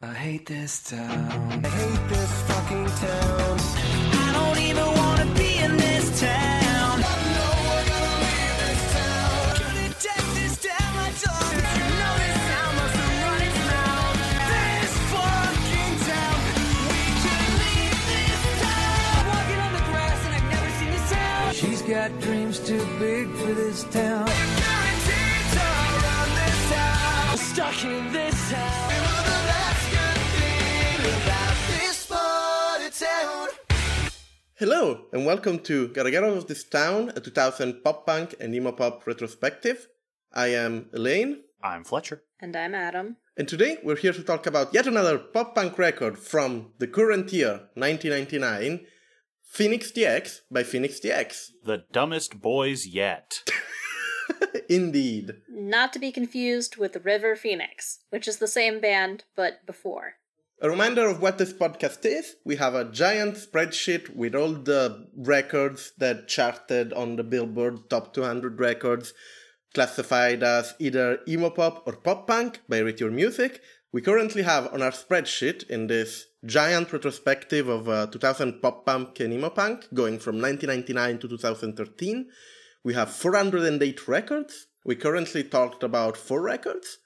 I hate this town. I hate this fucking town. I don't even wanna be in this town. Gonna take this down my dog. You know this town must run its mouth. This fucking town. We should leave this town. Walking on the grass and I've never seen this town. She's got dreams too big for this town. Hello, and welcome to Gotta Get Out of This Town, a 2000 pop punk and emo pop retrospective. I am Elaine, I'm Fletcher. And I'm Adam. and today we're here to talk about yet another pop punk record from the current year, 1999, Phoenix TX by Phoenix TX. The dumbest boys yet. Indeed. Not to be confused with River Phoenix, which is the same band, but before. A reminder of what this podcast is we have a giant spreadsheet with all the records that charted on the Billboard Top 200 records, classified as either emo pop or pop punk by Rate Your Music. We currently have on our spreadsheet in this giant retrospective of uh, 2000 pop punk and emo punk, going from 1999 to 2013. We have 408 records. We currently talked about four records.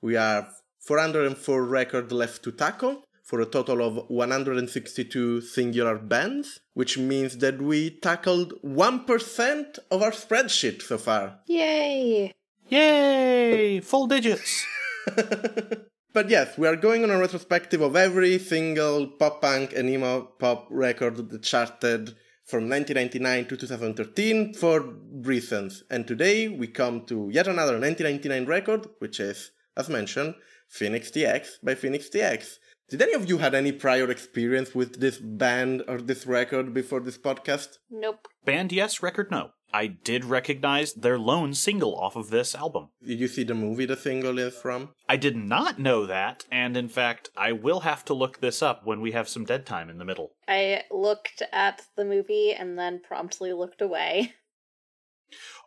We have 404 record left to tackle for a total of 162 singular bands, which means that we tackled 1% of our spreadsheet so far. Yay! Yay! Full digits. But yes, we are going on a retrospective of every single pop punk and emo pop record that charted from 1999 to 2013 for reasons. And today we come to yet another 1999 record, which is, as mentioned, Phoenix TX by Phoenix TX. Did any of you had any prior experience with this band or this record before this podcast? Nope. Band yes, record no. I did recognize their lone single off of this album. Did you see the movie the single is from? I did not know that, and in fact, I will have to look this up when we have some dead time in the middle. I looked at the movie and then promptly looked away.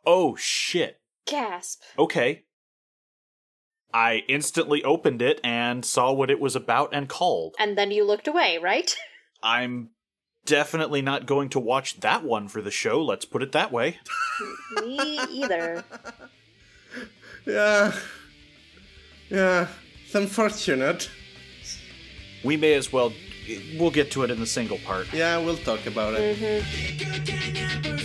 Oh shit. Gasp. Okay. I instantly opened it and saw what it was about and called. And then you looked away, right? I'm definitely not going to watch that one for the show, let's put it that way. Me either. Yeah. Yeah. It's unfortunate. We may as well. We'll get to it in the single part. Yeah, we'll talk about it. Good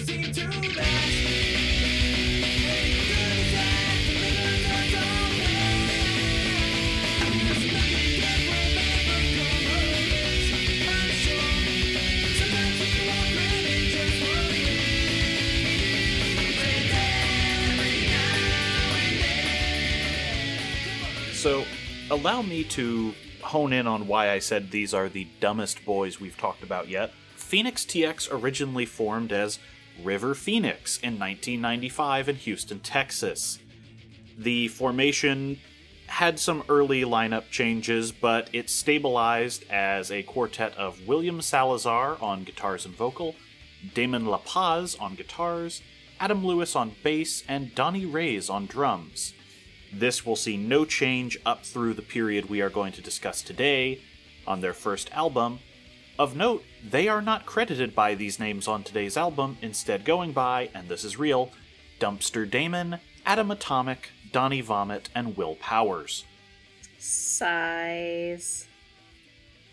So, allow me to hone in on why I said these are the dumbest boys we've talked about yet. Phoenix TX originally formed as River Phoenix in 1995 in Houston, Texas. The formation had some early lineup changes, but it stabilized as a quartet of William Salazar on guitars and vocal, Damon La Paz on guitars, Adam Lewis on bass, and Donnie Reyes on drums. This will see no change up through the period we are going to discuss today on their first album. Of note, they are not credited by these names on today's album, instead, going by, and this is real, Dumpster Damon, Adam Atomic, Donnie Vomit, and Will Powers. Size.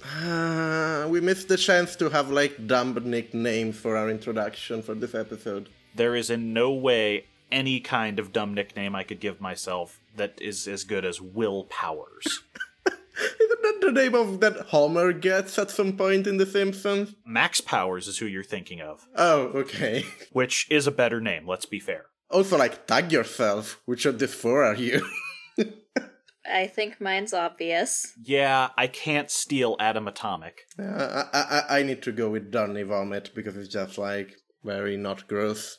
Ah, we missed the chance to have like dumb nicknames for our introduction for this episode. There is in no way any kind of dumb nickname I could give myself that is as good as Will Powers. Isn't that the name of that Homer gets at some point in The Simpsons? Max Powers is who you're thinking of, Oh, okay. which is a better name, let's be fair. Also, like, tag yourself. Which of the four are you? I think mine's obvious. Yeah, I can't steal Adam Atomic. Uh, I, I, I need to go with Donny Vomit because it's just like very not gross.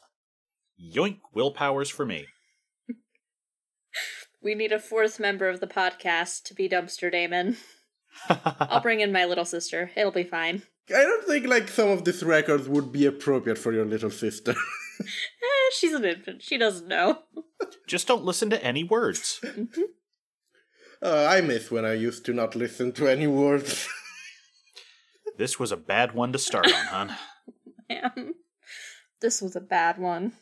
Yoink, willpower's for me. We need a fourth member of the podcast to be Dumpster Damon. I'll bring in my little sister. It'll be fine. I don't think like some of these records would be appropriate for your little sister. Eh, she's an infant. She doesn't know. Just don't listen to any words. Uh, I miss when I used to not listen to any words. This was a bad one to start on, hon. Man, this was a bad one.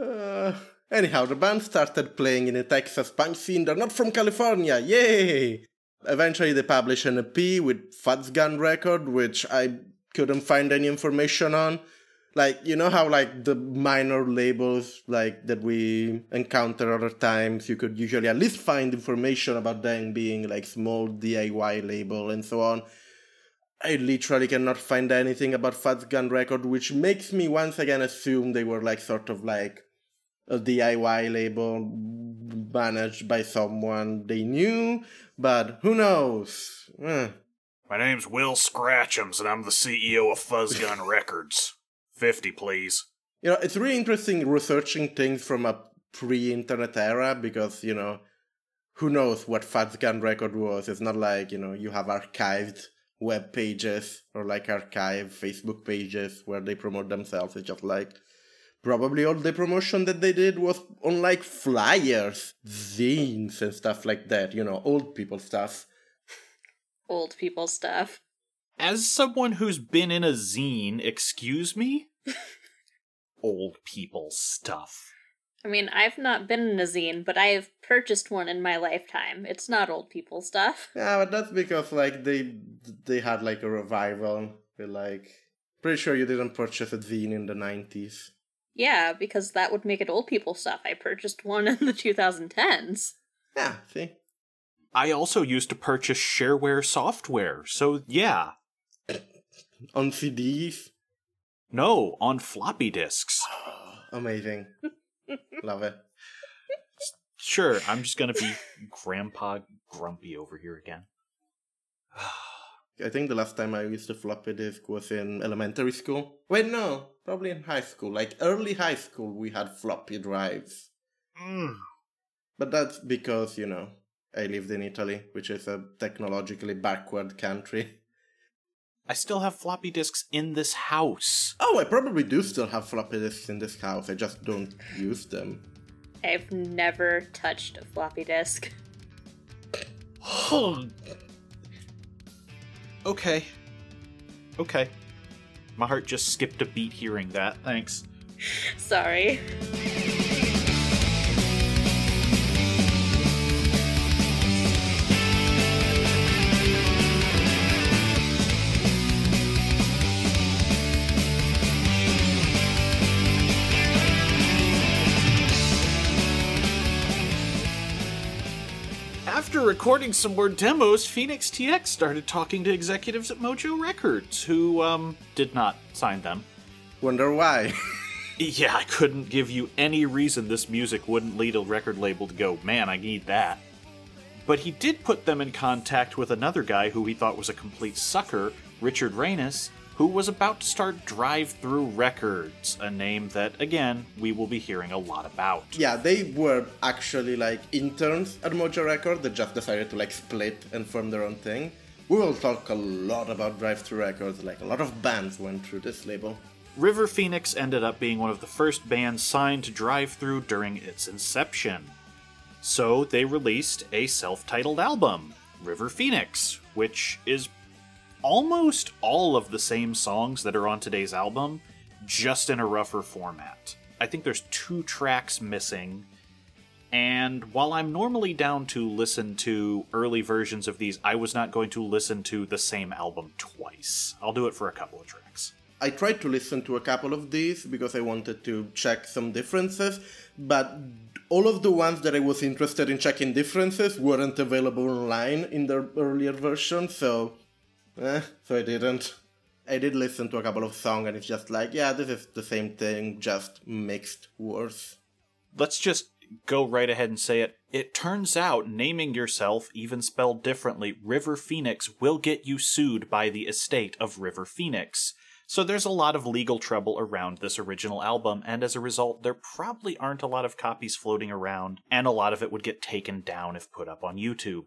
Uh, anyhow, the band started playing in a Texas punk scene. They're not from California. Yay! Eventually, they published an EP with Fats Gun Record, which I couldn't find any information on. Like, you know how, like, the minor labels, like, that we encounter other times, you could usually at least find information about them being, like, small DIY label and so on. I literally cannot find anything about Fats Gun Record, which makes me once again assume they were like sort of like a DIY label managed by someone they knew, but who knows? Eh. My name's Will Scratchums, and I'm the CEO of Fuzzgun Records. 50, please. You know, it's really interesting researching things from a pre-internet era because you know, who knows what Fats Gun Record was? It's not like you know you have archived web pages or like archive Facebook pages where they promote themselves. It's just like probably all the promotion that they did was on like flyers, zines, and stuff like that. You know, old people stuff. Old people stuff. As someone who's been in a zine, excuse me? Old people stuff. I mean, I've not been in a zine, but I have purchased one in my lifetime. It's not old people stuff. Yeah, but that's because like they they had like a revival. They're like pretty sure you didn't purchase a zine in the nineties. Yeah, because that would make it old people stuff. I purchased one in the 2010s. Yeah, see. I also used to purchase shareware software, so yeah. On CDs. No, on floppy disks. Amazing. Love it. Sure, I'm just gonna be Grandpa Grumpy over here again. I think the last time I used a floppy disk was in elementary school. Wait, no, probably in high school. Like early high school, we had floppy drives. Mm. But that's because, you know, I lived in Italy, which is a technologically backward country. I still have floppy disks in this house. Oh, I probably do still have floppy disks in this house. I just don't use them. I've never touched a floppy disk. okay. Okay. My heart just skipped a beat hearing that. Thanks. Sorry. Recording some more demos, Phoenix TX started talking to executives at Mojo Records, who, um, did not sign them. Wonder why? Yeah, I couldn't give you any reason this music wouldn't lead a record label to go, man, I need that. But he did put them in contact with another guy who he thought was a complete sucker, Richard Reines, who was about to start Drive-Thru Records, a name that, again, we will be hearing a lot about. yeah, they were actually like interns at Mojo Record that just decided to like split and form their own thing. We will talk a lot about Drive-Thru Records, like a lot of bands went through this label. River Phoenix ended up being one of the first bands signed to Drive-Thru during its inception. So they released a self titled album, River Phoenix, which is almost all of the same songs that are on today's album, just in a rougher format. I think there's two tracks missing. And while I'm normally down to listen to early versions of these, I was not going to listen to the same album twice. I'll do it for a couple of tracks. I tried to listen to a couple of these because I wanted to check some differences, but all of the ones that I was interested in checking differences weren't available online in their earlier version, so eh, so I didn't. I did listen to a couple of songs and it's just like, yeah, this is the same thing, just mixed worse. let's just go right ahead and say it. It turns out naming yourself, even spelled differently, River Phoenix will get you sued by the estate of River Phoenix. So there's a lot of legal trouble around this original album, and as a result, there probably aren't a lot of copies floating around, and a lot of it would get taken down if put up on YouTube.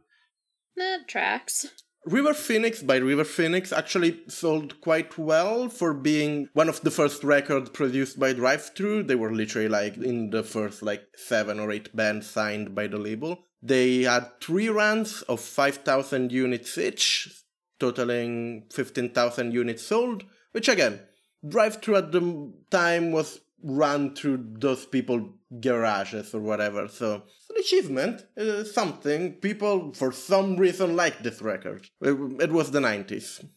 That tracks. River Phoenix by River Phoenix actually sold quite well for being one of the first records produced by Drive Thru. They were literally like in the first like seven or eight bands signed by the label. They had three runs of 5,000 units each, totaling 15,000 units sold, which again, Drive Thru at the time was run through those people garages or whatever. So it's an achievement, uh, something. People for some reason liked this record. It, it was the 90s. It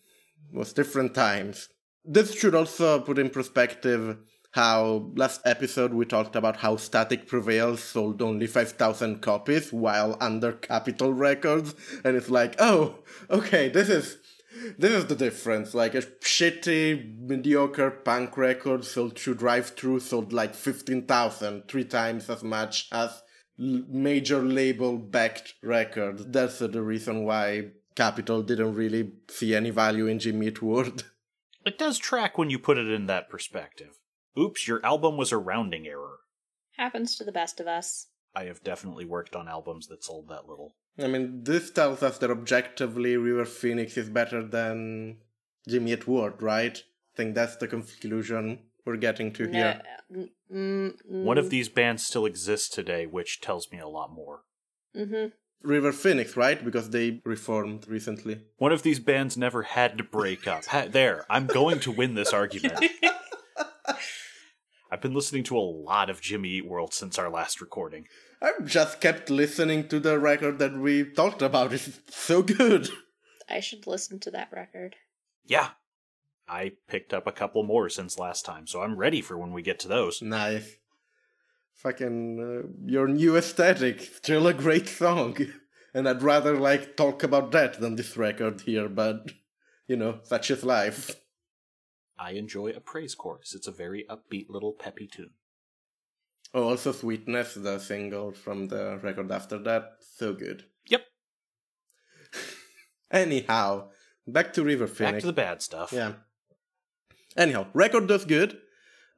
was different times. This should also put in perspective how last episode we talked about how Static Prevails sold only 5,000 copies while under Capitol Records. And it's like, oh, okay, this is this is the difference. Like a shitty, mediocre punk record sold through Drive-Thru sold like 15,000, three times as much as l- major label backed record. That's uh, the reason why Capitol didn't really see any value in Jimmy Eat World. It does track when you put it in that perspective. Oops, your album was a rounding error. Happens to the best of us. I have definitely worked on albums that sold that little. I mean, this tells us that objectively River Phoenix is better than Jimmy Eat World, right? I think that's the conclusion we're getting to here. No, mm, One of these bands still exists today, which tells me a lot more. mm-hmm. River Phoenix, right? Because they reformed recently. One of these bands never had to break up. Ha- there, I'm going to win this argument. I've been listening to a lot of Jimmy Eat World since our last recording. I've just kept listening to the record that we talked about. It's so good. I should listen to that record. Yeah, I picked up a couple more since last time, so I'm ready for when we get to those. Nice. Fucking uh, your new aesthetic, still a great song. And I'd rather like talk about that than this record here, but you know, such is life. I enjoy a praise chorus. It's a very upbeat little peppy tune. Oh, also Sweetness, the single from the record after that, so good. Yep. Anyhow, back to River Phoenix. Back to the bad stuff. Yeah. Anyhow, record does good.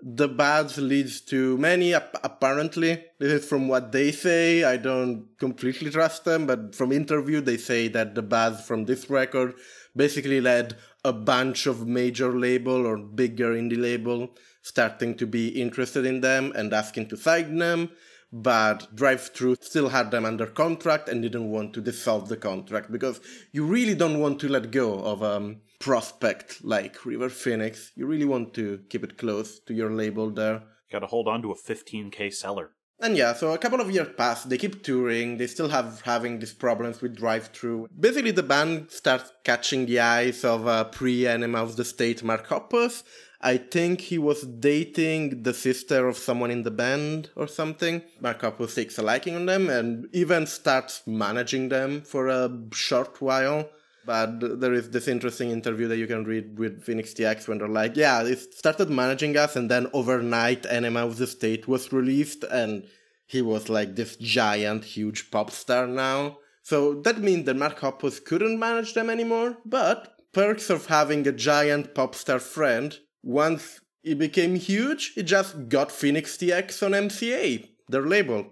The bad leads to many, ap- apparently. This is from what they say. I don't completely trust them, but from interview, they say that the bad from this record basically led a bunch of major label or bigger indie label starting to be interested in them and asking to sign them. But Drive Thru still had them under contract and didn't want to dissolve the contract because you really don't want to let go of a um, prospect like River Phoenix. You really want to keep it close to your label there. Gotta hold on to a 15k seller. And yeah, so a couple of years pass. They keep touring. They still have having these problems with Drive-Thru. Basically, the band starts catching the eyes of uh, pre-Enema of the State Mark Hoppus. I think he was dating the sister of someone in the band or something. Mark Hoppus takes a liking on them and even starts managing them for a short while. But there is this interesting interview that you can read with Phoenix TX when they're like, yeah, they started managing us, and then overnight, Enema of the State was released, and he was like this giant, huge pop star now. So that means that Mark Hoppus couldn't manage them anymore, but perks of having a giant pop star friend, once he became huge, he just got Phoenix TX on MCA, their label.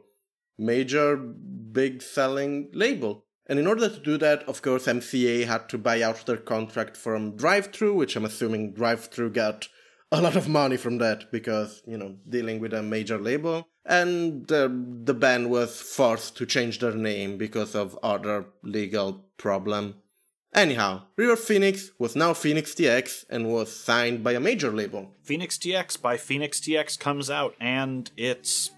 Major, big selling label. And in order to do that, of course, MCA had to buy out their contract from Drive-Thru, which I'm assuming Drive-Thru got a lot of money from that because, you know, dealing with a major label. And uh, the, the band was forced to change their name because of other legal problem. Anyhow, River Phoenix was now Phoenix TX and was signed by a major label. Phoenix TX by Phoenix TX comes out, and it's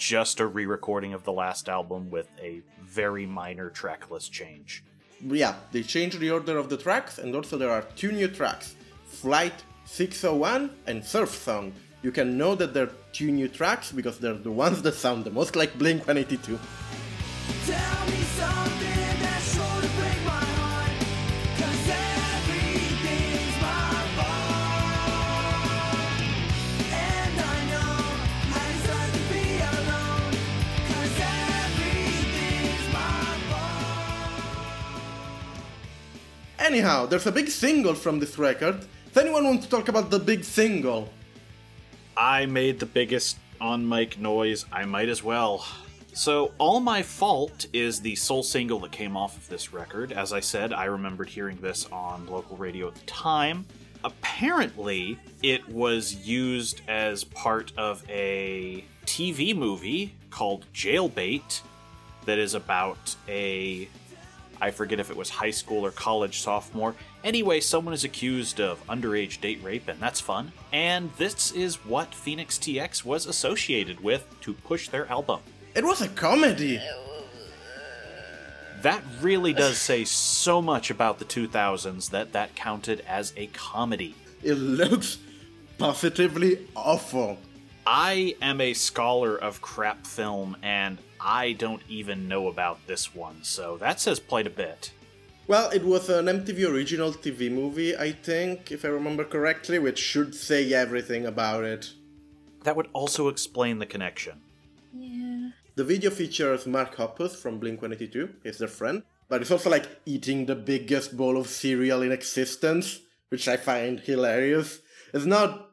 just a re recording of the last album with a very minor track list change. Yeah, they changed the order of the tracks, and also there are two new tracks Flight 601 and Surf Song. You can know that they're two new tracks because they're the ones that sound the most like Blink 182. Anyhow, there's a big single from this record. If anyone wants to talk about the big single, I made the biggest on mic noise. I might as well. So, All My Fault is the sole single that came off of this record. As I said, I remembered hearing this on local radio at the time. Apparently, it was used as part of a TV movie called Jailbait that is about a. I forget if it was high school or college sophomore. Anyway, someone is accused of underage date rape, and that's fun. And this is what Phoenix TX was associated with to push their album. It was a comedy. That really does say so much about the 2000s that that counted as a comedy. It looks positively awful. I am a scholar of crap film, and I don't even know about this one, so that says quite a bit. Well, it was an MTV original TV movie, I think, if I remember correctly, which should say everything about it. That would also explain the connection. Yeah. The video features Mark Hoppus from Blink 182, he's their friend, but it's also like eating the biggest bowl of cereal in existence, which I find hilarious. It's not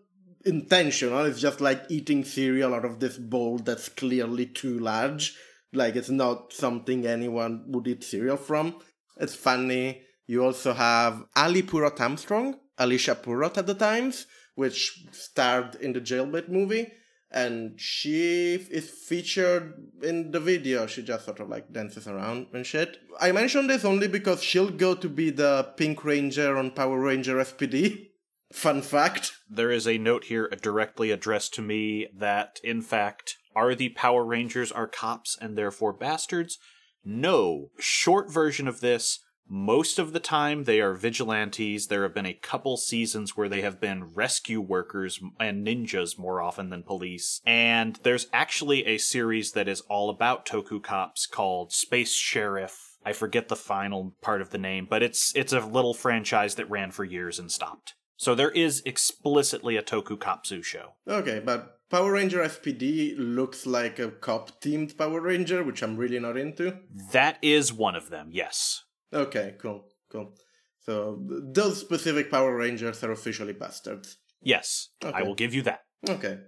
intentional, it's just like eating cereal out of this bowl that's clearly too large. Like, it's not something anyone would eat cereal from. It's funny. You also have Ali Purrott Armstrong, Alycia Purrott at the times, which starred in the Jailbait movie and she is featured in the video. She just sort of like dances around and shit. I mention this only because she'll go to be the Pink Ranger on Power Ranger SPD. Fun fact. There is a note here directly addressed to me that, in fact, are the Power Rangers are cops and therefore bastards? No. Short version of this. Most of the time, they are vigilantes. There have been a couple seasons where they have been rescue workers and ninjas more often than police. And there's actually a series that is all about Toku cops called Space Sheriff. I forget the final part of the name, but it's it's a little franchise that ran for years and stopped. So there is explicitly a Toku Kapsu show. Okay, but Power Ranger SPD looks like a cop themed Power Ranger, which I'm really not into. That is one of them, yes. Okay, cool, cool. So those specific Power Rangers are officially bastards. Yes, I Okay. will give you that. Okay.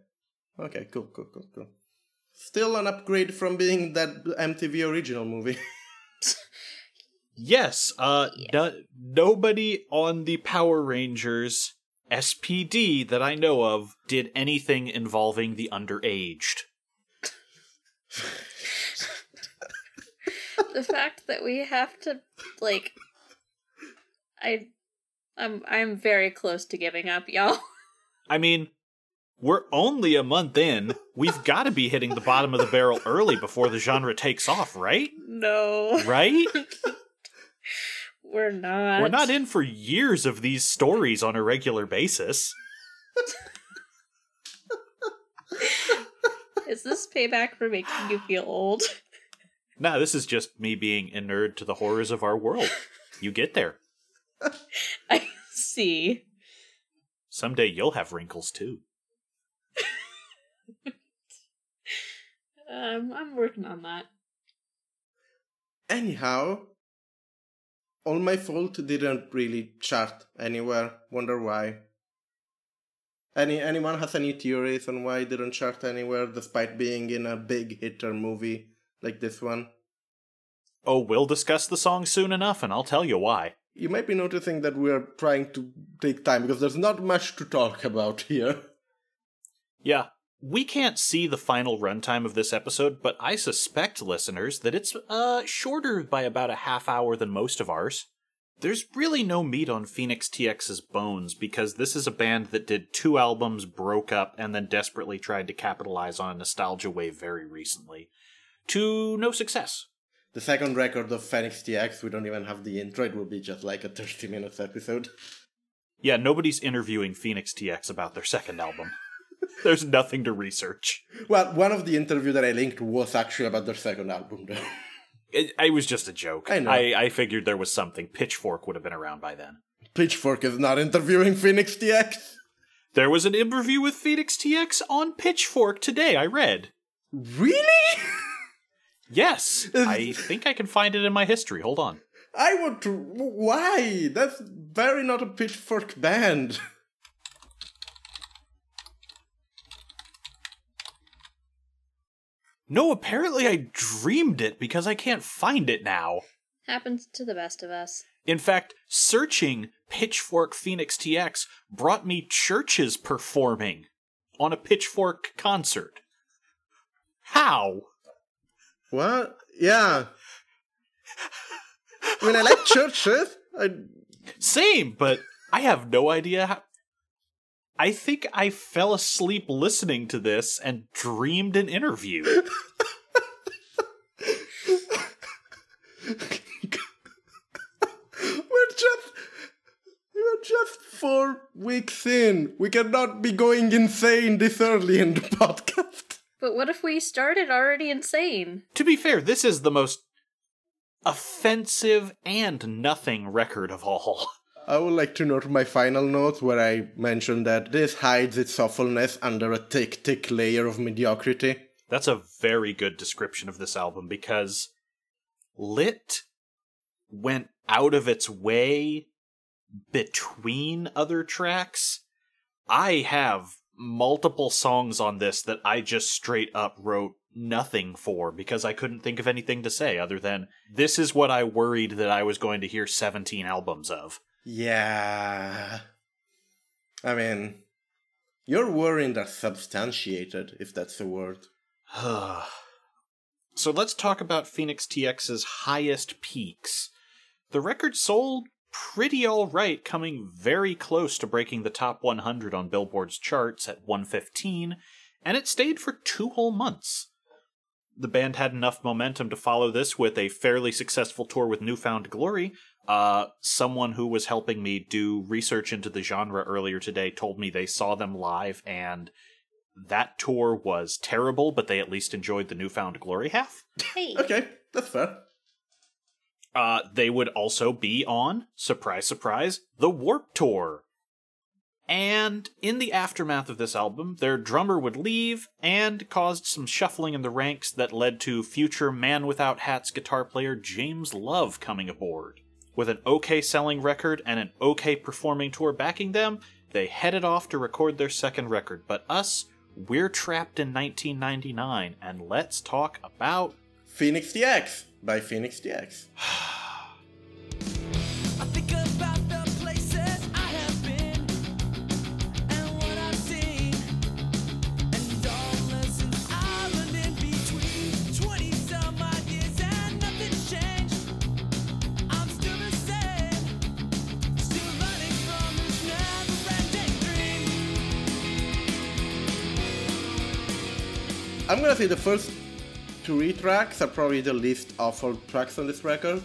Okay, cool, cool, cool, cool. Still an upgrade from being that MTV original movie. Yes, uh, no- nobody on the Power Rangers SPD that I know of did anything involving the underaged. the fact that we have to like I I'm I'm very close to giving up, y'all. I mean, we're only a month in. We've got to be hitting the bottom of the barrel early before the genre takes off, right? No. Right? We're not. We're not in for years of these stories on a regular basis. Is this payback for making you feel old? Nah, this is just me being inured to the horrors of our world. You get there. I see. Someday you'll have wrinkles too. Um, I'm working on that. Anyhow, All My Fault didn't really chart anywhere. Wonder why. Any anyone has any theories on why it didn't chart anywhere despite being in a big hitter movie like this one? Oh, we'll discuss the song soon enough, and I'll tell you why. You might be noticing that we're trying to take time because there's not much to talk about here. Yeah, we can't see the final runtime of this episode, but I suspect, listeners, that it's uh shorter by about a half hour than most of ours. There's really no meat on Phoenix TX's bones because this is a band that did two albums, broke up, and then desperately tried to capitalize on a nostalgia wave very recently. To no success. The second record of Phoenix TX, we don't even have the intro, it will be just like a 30 minutes episode. Yeah, nobody's interviewing Phoenix TX about their second album. There's nothing to research. Well, one of the interview that I linked was actually about their second album, though. It, it was just a joke. I know. I, I figured there was something. Pitchfork would have been around by then. Pitchfork is not interviewing Phoenix TX. There was an interview with Phoenix TX on Pitchfork today, I read. Really? Yes, I think I can find it in my history. Hold on. I want to. Why? That's very not a Pitchfork band. No, apparently I dreamed it because I can't find it now. Happens to the best of us. In fact, searching Pitchfork Phoenix TX brought me churches performing on a Pitchfork concert. How? What? Yeah. I mean, I like churches. I, Same, but I have no idea how. I think I fell asleep listening to this and dreamed an interview. we're just. We're just four weeks in. We cannot be going insane this early in the podcast. But what if we started already insane? to be fair, this is the most offensive and nothing record of all. I would like to note my final note where I mentioned that this hides its awfulness under a thick, thick layer of mediocrity. That's a very good description of this album because Lit went out of its way between other tracks. I have multiple songs on this that I just straight up wrote nothing for because I couldn't think of anything to say other than this is what I worried that I was going to hear 17 albums of. Yeah. I mean, your worries are substantiated, if that's a word. so let's talk about Phoenix TX's highest peaks. The record sold pretty alright, coming very close to breaking the top 100 on Billboard's charts at 115, and it stayed for two whole months. The band had enough momentum to follow this with a fairly successful tour with New Found Glory. Uh, someone who was helping me do research into the genre earlier today told me they saw them live and that tour was terrible, but they at least enjoyed the New Found Glory half. Hey. Okay, that's fair. Uh, they would also be on, surprise, surprise, the Warp Tour. And in the aftermath of this album, their drummer would leave and caused some shuffling in the ranks that led to future Man Without Hats guitar player James Love coming aboard. With an okay selling record and an okay performing tour backing them, they headed off to record their second record. But us, we're trapped in 1999, and let's talk about Phoenix TX by Phoenix TX. I'm gonna say the first three tracks are probably the least awful tracks on this record.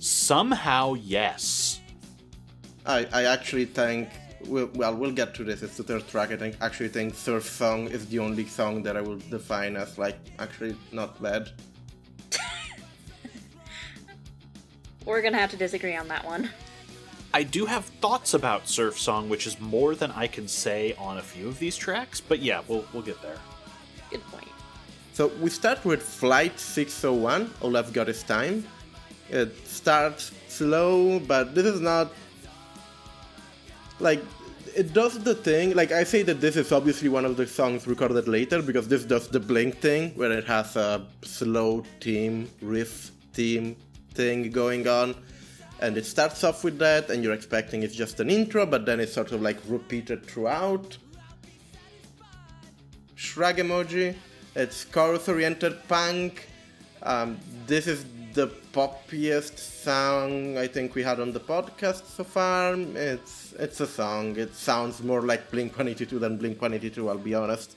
somehow yes. I, I actually think, well, well, we'll get to this. It's the third track. I think actually think Surf Song is the only song that I will define as like actually not bad. We're gonna have to disagree on that one. I do have thoughts about Surf Song, which is more than I can say on a few of these tracks, but yeah, we'll we'll get there. Good point. So we start with Flight 601, All I've Got Is Time. It starts slow, but this is not. Like, it does the thing. Like, I say that this is obviously one of the songs recorded later because this does the Blink thing, where it has a slow theme, riff theme thing going on. And it starts off with that, and you're expecting it's just an intro, but then it's sort of like repeated throughout. Shrug emoji. It's chorus oriented punk. Um, this is the poppiest song I think we had on the podcast so far. It's it's a song. It sounds more like Blink 182 than Blink 182, I'll be honest.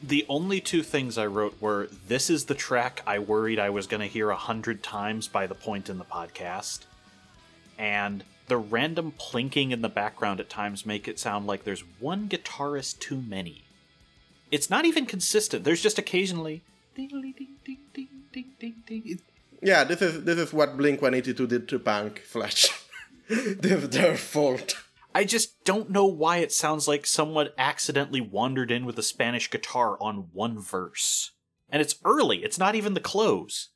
The only two things I wrote were this is the track I worried I was going to hear a hundred times by the point in the podcast, and the random plinking in the background at times make it sound like there's one guitarist too many. It's not even consistent. There's just occasionally ding ding ding ding ding ding ding. Yeah, this is this is what Blink One Eighty Two did to punk Flash. their fault. I just don't know why it sounds like someone accidentally wandered in with a Spanish guitar on one verse. And it's early, it's not even the close.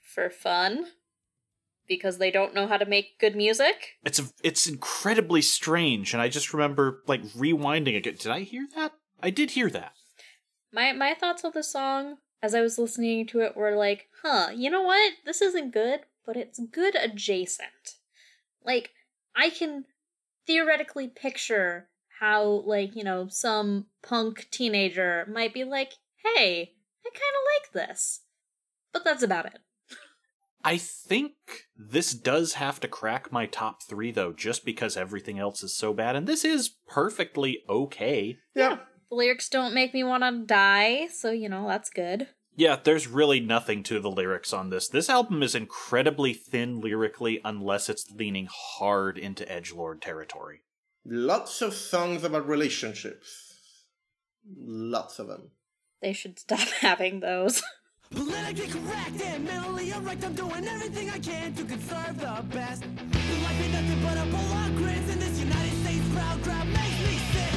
For fun? Because they don't know how to make good music? It's it's incredibly strange and I just remember like rewinding again. Did I hear that? I did hear that. My my thoughts of the song as I was listening to it were like, huh, you know what? This isn't good, but it's good adjacent. Like, I can theoretically picture how, like, you know, some punk teenager might be like, hey, I kind of like this. But that's about it. I think this does have to crack my top three, though, just because everything else is so bad. And this is perfectly okay. Yeah. The lyrics don't make me want to die, so, you know, that's good. Yeah, there's really nothing to the lyrics on this. This album is incredibly thin lyrically, unless it's leaning hard into edgelord territory. Lots of songs about relationships. Lots of them. They should stop having those. Politically correct and mentally erect. I'm doing everything I can to conserve the best. Life ain't nothing but a bowl of grits, and this United States proud crowd makes me sick.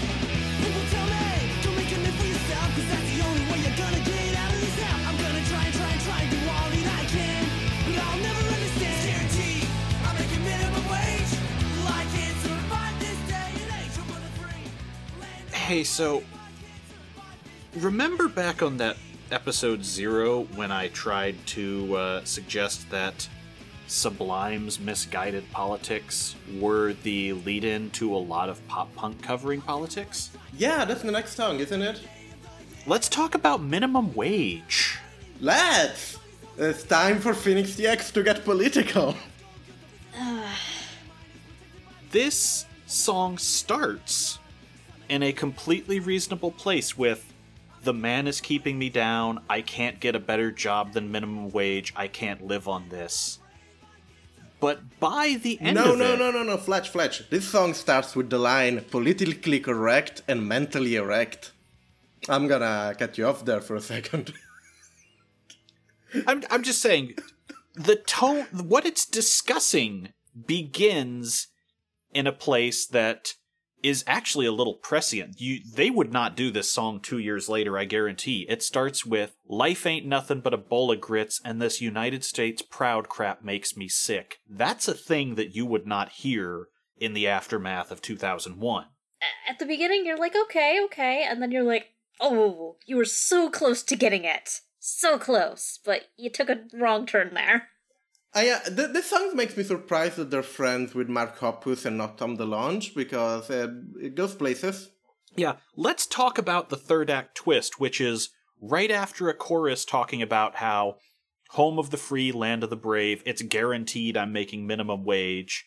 People tell me, don't make a name for yourself, cause that's the only way you're gonna get out of this hell. I'm gonna try and try and try and do all that I can, but I'll never understand. I'm making minimum wage. Well, I can't survive this day and age. I'm. Hey, so remember back on that episode zero when I tried to uh, suggest that Sublime's misguided politics were the lead in to a lot of pop punk covering politics? Yeah, that's the next song, isn't it? Let's talk about minimum wage. Let's! It's time for Phoenix TX to get political. This song starts in a completely reasonable place with the man is keeping me down. I can't get a better job than minimum wage. I can't live on this. But by the end No, of no, it, no, no, no, Fletch, Fletch. This song starts with the line politically correct and mentally erect. I'm gonna cut you off there for a second. I'm I'm just saying the tone what it's discussing begins in a place that is actually a little prescient. You they would not do this song 2 years later, I guarantee. It starts with life ain't nothing but a bowl of grits and this United States proud crap makes me sick. That's a thing that you would not hear in the aftermath of 2001. At the beginning, you're like, okay, okay, and then you're like, oh, you were so close to getting it. So close, but you took a wrong turn there. I, uh, th- this song makes me surprised that they're friends with Mark Hoppus and not Tom DeLonge because uh, it goes places. Yeah, let's talk about the third act twist, which is right after a chorus talking about how home of the free, land of the brave, it's guaranteed I'm making minimum wage.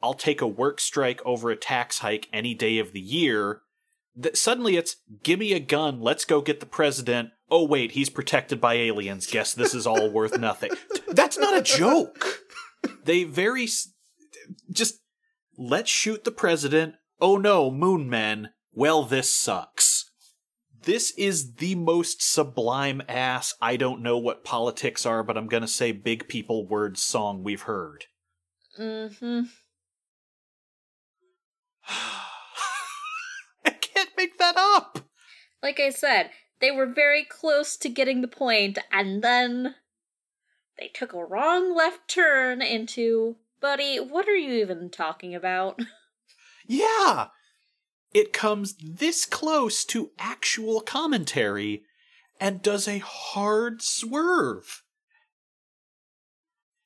I'll take a work strike over a tax hike any day of the year. Th- suddenly it's gimme a gun, let's go get the president. Oh wait, he's protected by aliens. Guess this is all worth nothing. That's not a joke. They very s- just let's shoot the president. Oh no, moon men. Well, this sucks. This is the most sublime ass, I don't know what politics are, but I'm gonna say big people words song we've heard. Mm-hmm. I can't make that up! Like I said, they were very close to getting the point, and then they took a wrong left turn into, buddy, what are you even talking about? Yeah! It comes this close to actual commentary and does a hard swerve.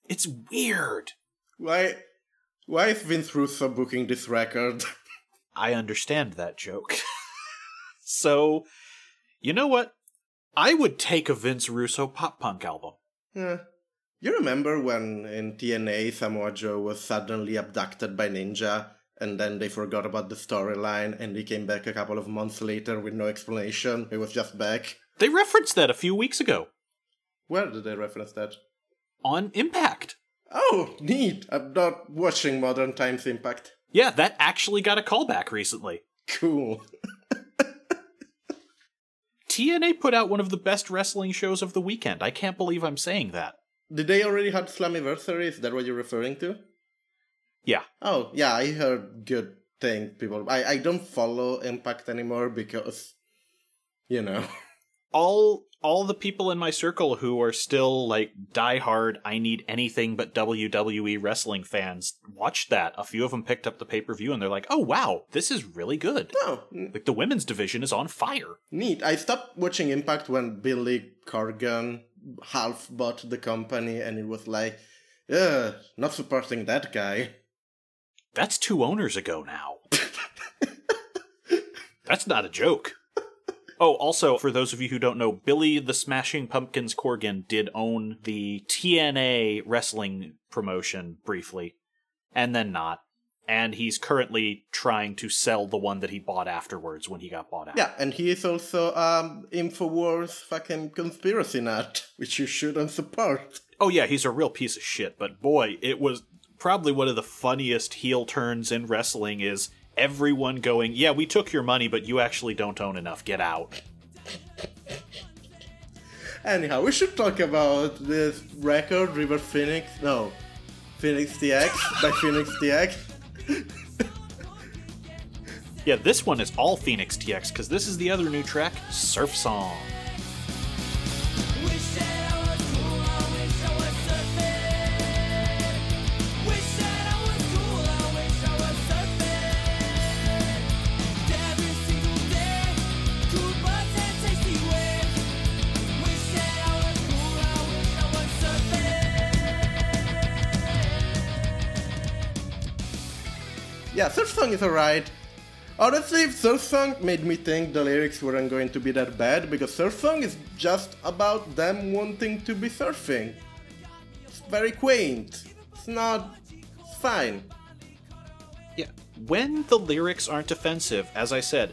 It's weird. Why, why is Vince Russo booking this record? I understand that joke. so, you know what? I would take a Vince Russo pop punk album. Yeah. You remember when in TNA Samoa Joe was suddenly abducted by Ninja and then they forgot about the storyline and he came back a couple of months later with no explanation? He was just back. They referenced that a few weeks ago Where did they reference that? on Impact. Oh, neat. I'm not watching Modern Times Impact. Yeah, that actually got a callback recently. Cool. TNA put out one of the best wrestling shows of the weekend. I can't believe I'm saying that. Did they already have Slammiversary? Is that what you're referring to? Yeah. Oh, yeah, I heard good things. People, I, I don't follow Impact anymore because, you know, all all the people in my circle who are still like diehard I need anything but WWE wrestling fans watched that. A few of them picked up the pay-per-view and they're like, "Oh wow, this is really good." Oh, Like the women's division is on fire. neat. I stopped watching Impact when Billy Corgan half bought the company, and it was like, yeah, not supporting that guy. That's two owners ago now. That's not a joke. Oh, also, for those of you who don't know, Billy the Smashing Pumpkins Corgan did own the TNA wrestling promotion briefly, and then not. And he's currently trying to sell the one that he bought afterwards when he got bought out. Yeah, and he is also um Infowars fucking conspiracy nut, which you shouldn't support. Oh, yeah, he's a real piece of shit, but boy, it was probably one of the funniest heel turns in wrestling is everyone going, Yeah, we took your money, but you actually don't own enough. Get out. Anyhow, we should talk about this record, River Phoenix. No, Phoenix TX by Phoenix TX. Yeah, this one is all Phoenix TX because this is the other new track, Surf Song. Song is alright. Honestly, Surf Song made me think the lyrics weren't going to be that bad because Surf Song is just about them wanting to be surfing. It's very quaint. It's not. It's fine. Yeah, when the lyrics aren't offensive, as I said,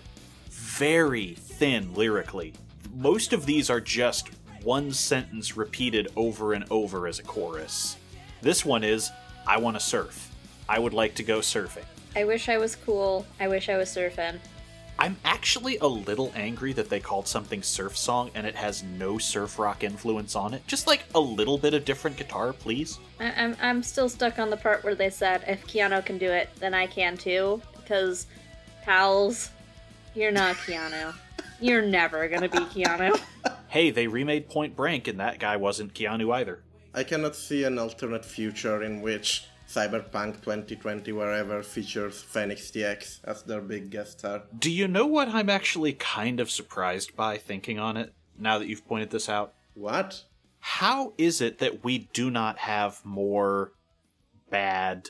very thin lyrically. Most of these are just one sentence repeated over and over as a chorus. This one is, I want to surf. I would like to go surfing. I wish I was cool. I wish I was surfing. I'm actually a little angry that they called something surf song and it has no surf rock influence on it. Just like a little bit of different guitar, please. I- I'm I'm still stuck on the part where they said if Keanu can do it, then I can too. Because, pals, you're not Keanu. You're never gonna be Keanu. Hey, they remade Point Break and that guy wasn't Keanu either. I cannot see an alternate future in which Cyberpunk 2020 wherever features Phoenix TX as their big guest star. Do you know what I'm actually kind of surprised by thinking on it, now that you've pointed this out? What? How is it that we do not have more bad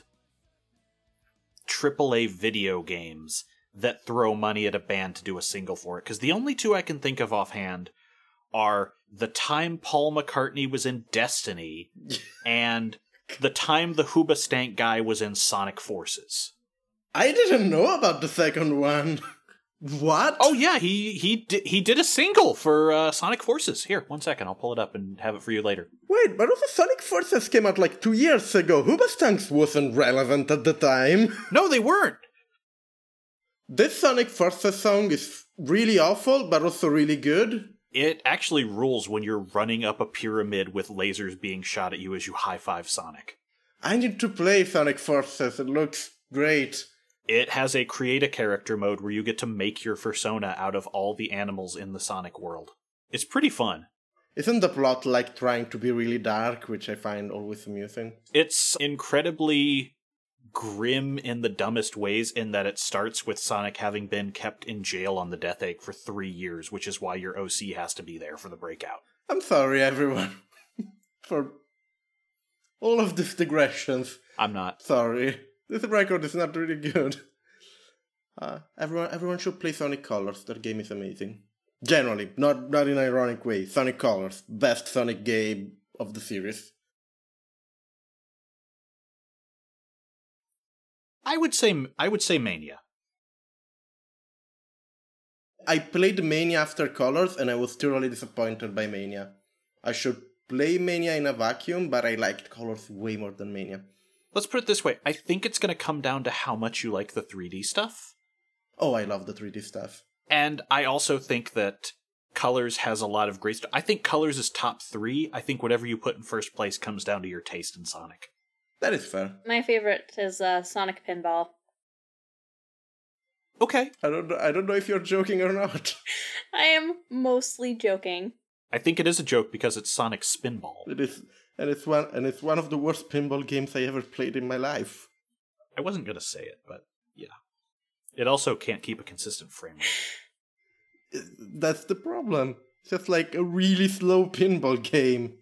AAA video games that throw money at a band to do a single for it? Because the only two I can think of offhand are the time Paul McCartney was in Destiny and the time the Huba Hoobastank guy was in Sonic Forces. I didn't know about the second one. what? Oh yeah, he he did, he did a single for uh, Sonic Forces. Here, one second, I'll pull it up and have it for you later. Wait, but also Sonic Forces came out like two years ago. Hoobastanks wasn't relevant at the time. No, they weren't. This Sonic Forces song is really awful, but also really good. It actually rules when you're running up a pyramid with lasers being shot at you as you high five Sonic. I need to play Sonic Forces. It looks great. It has a create a character mode where you get to make your persona out of all the animals in the Sonic world. It's pretty fun. Isn't the plot like trying to be really dark, which I find always amusing? It's incredibly grim in the dumbest ways in that it starts with Sonic having been kept in jail on the Death Egg for three years, which is why your OC has to be there for the breakout. I'm sorry, everyone, for all of these digressions. I'm not. Sorry, this record is not really good. Uh, everyone, everyone should play Sonic Colors. That game is amazing. Generally, not not in an ironic way. Sonic Colors, best Sonic game of the series. I would say I would say Mania. I played Mania after Colors, and I was thoroughly disappointed by Mania. I should play Mania in a vacuum, but I liked Colors way more than Mania. Let's put it this way. I think it's going to come down to how much you like the 3D stuff. Oh, I love the 3D stuff. And I also think that Colors has a lot of great stuff. I think Colors is top three. I think whatever you put in first place comes down to your taste in Sonic. That is fair. My favorite is uh, Sonic Pinball. Okay. I don't know. I don't know if you're joking or not. I am mostly joking. I think it is a joke because it's Sonic Spinball. It is, and it's one, and it's one of the worst pinball games I ever played in my life. I wasn't gonna say it, but yeah. It also can't keep a consistent frame rate. That's the problem. It's just like a really slow pinball game.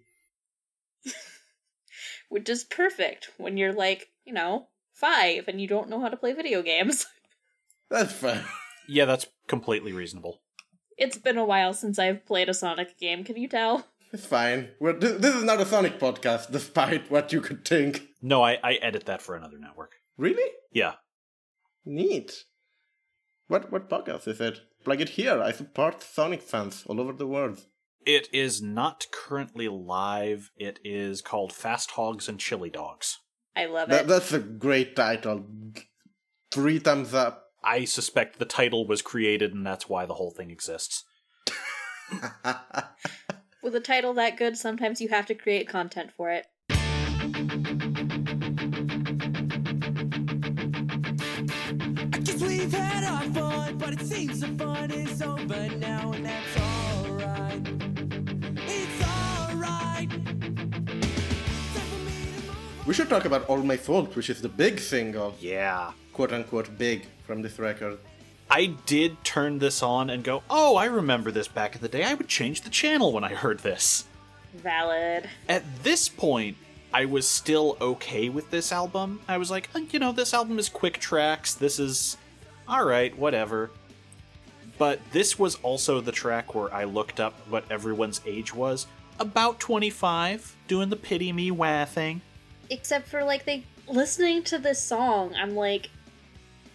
Which is perfect when you're like, you know, five and you don't know how to play video games. That's fine. Yeah, that's completely reasonable. It's been a while since I've played a Sonic game, can you tell? It's fine. We're, this, this is not a Sonic podcast, despite what you could think. No, I, I edit that for another network. Really? Yeah. Neat. What what podcast is it? Plug it here. I support Sonic fans all over the world. It is not currently live. It is called Fast Hogs and Chili Dogs. I love That, it. that's a great title. Three thumbs up. I suspect the title was created and that's why the whole thing exists. With a title that good, sometimes you have to create content for it. I guess we've had but it seems the fun is over now, and that's alright. We should talk about All My Fault, which is the big single, Yeah. quote unquote big, from this record. I did turn this on and go, oh, I remember this back in the day. I would change the channel when I heard this. Valid. At this point, I was still okay with this album. I was like, "Uh, you know, this album is quick tracks. This is alright, whatever. But this was also the track where I looked up what everyone's age was. About 25, doing the pity me wah thing. Except for like they listening to this song, I'm like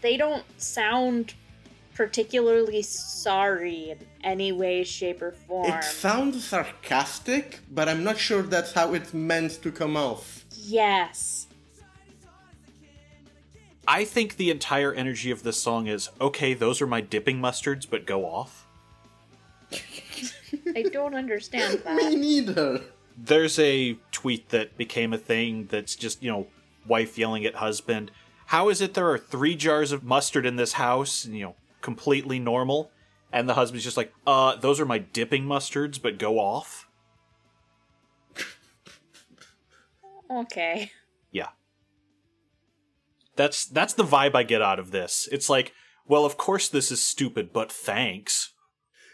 they don't sound particularly sorry in any way, shape, or form. It sounds sarcastic, but I'm not sure that's how it's meant to come off. yes. I think the entire energy of this song is okay, those are my dipping mustards, but go off. I don't understand that. Me that. neither. There's a tweet that became a thing that's just, you know, wife yelling at husband. How is it there are three jars of mustard in this house? You know, completely normal. And the husband's just like, uh, those are my dipping mustards, but go off. Okay. Yeah. That's that's the vibe I get out of this. It's like, well, of course this is stupid, but thanks.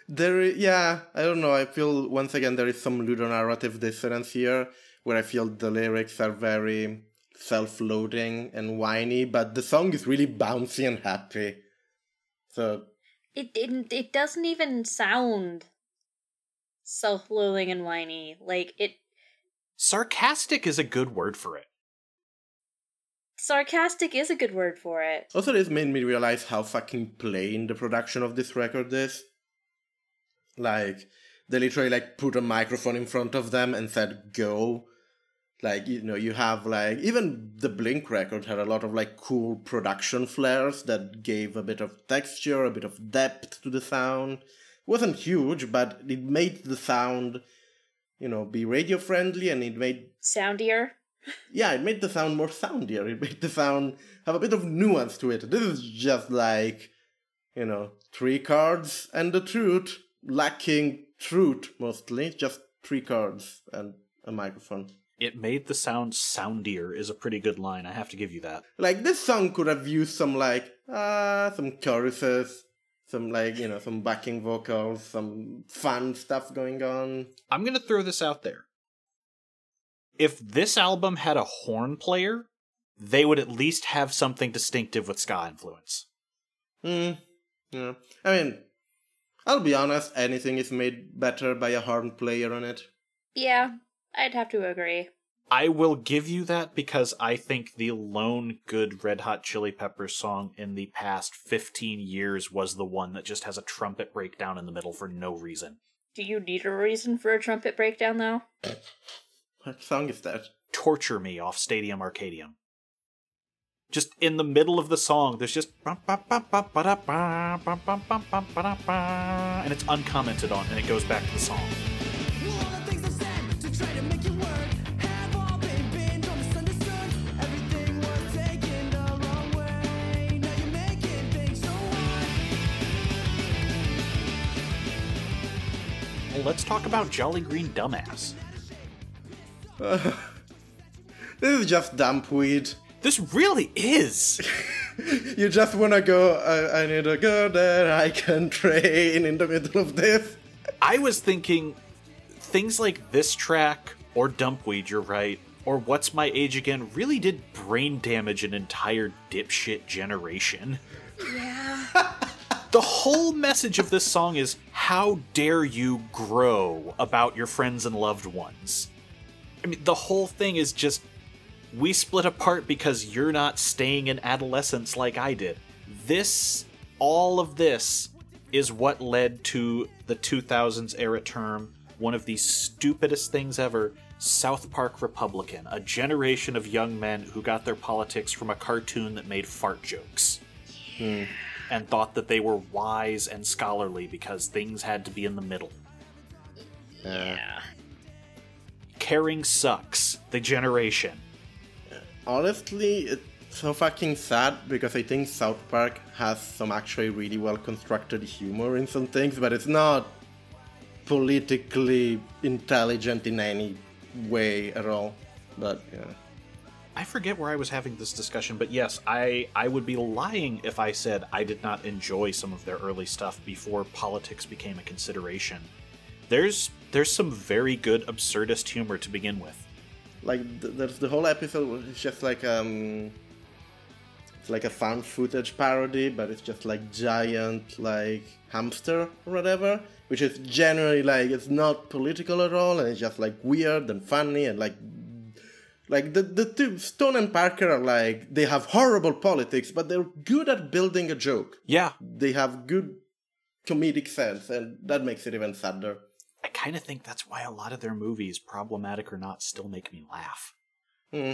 There, yeah, I don't know. I feel once again there is some ludonarrative dissonance here, where I feel the lyrics are very self-loading and whiny, but the song is really bouncy and happy. So It it, it doesn't even sound self-loathing and whiny. Like it Sarcastic is a good word for it. sarcastic is a good word for it. also, this made me realize how fucking plain the production of this record is. Like they literally like put a microphone in front of them and said go. Like you know, you have like even the Blink record had a lot of like cool production flares that gave a bit of texture, a bit of depth to the sound. wasn't huge, but it made the sound, you know, be radio friendly and it made Soundier. yeah, it made the sound more soundier. It made the sound have a bit of nuance to it. This is just like, you know, three cards and the truth, lacking truth mostly, just three cards and a microphone. It made the sound soundier is a pretty good line. I have to give you that. Like this song could have used some like ah some choruses, some like you know some backing vocals, some fun stuff going on. I'm to throw this out there. If this album had a horn player, they would at least have something distinctive with ska influence. Hmm. Yeah. I mean, I'll be honest. Anything is made better by a horn player on it. Yeah, I'd have to agree. I will give you that because I think the lone good Red Hot Chili Peppers song in the past 15 years was the one that just has a trumpet breakdown in the middle for no reason. Do you need a reason for a trumpet breakdown though? What song is that? Torture Me off Stadium Arcadium just in the middle of the song, there's just and it's uncommented on, and it goes back to the song. Let's talk about Jolly Green Dumbass. Uh, this is just Dumpweed. This really is. You just wanna go, I, I need a girl that I can train in the middle of this. I was thinking things like this track or Dumpweed, you're right, or What's My Age Again really did brain damage an entire dipshit generation. Yeah. The whole message of this song is how dare you grow about your friends and loved ones. I mean, the whole thing is just we split apart because you're not staying in adolescence like I did. This, all of this, is what led to the 2000s era term, one of the stupidest things ever South Park Republican, a generation of young men who got their politics from a cartoon that made fart jokes hmm. and thought that they were wise and scholarly because things had to be in the middle. Yeah. Caring sucks. The generation. Honestly, it's so fucking sad because I think South Park has some actually really well constructed humor in some things, but it's not politically intelligent in any way at all. But yeah. I forget where I was having this discussion, but yes, I I would be lying if I said I did not enjoy some of their early stuff before politics became a consideration. There's there's some very good absurdist humor to begin with. Like th- there's the whole episode is just like um it's like a found footage parody but it's just like giant like hamster or whatever which is generally like it's not political at all and it's just like weird and funny and like like the the two stone and parker are like they have horrible politics but they're good at building a joke. Yeah, they have good comedic sense and that makes it even sadder I kind of think that's why a lot of their movies, problematic or not, still make me laugh. Hmm.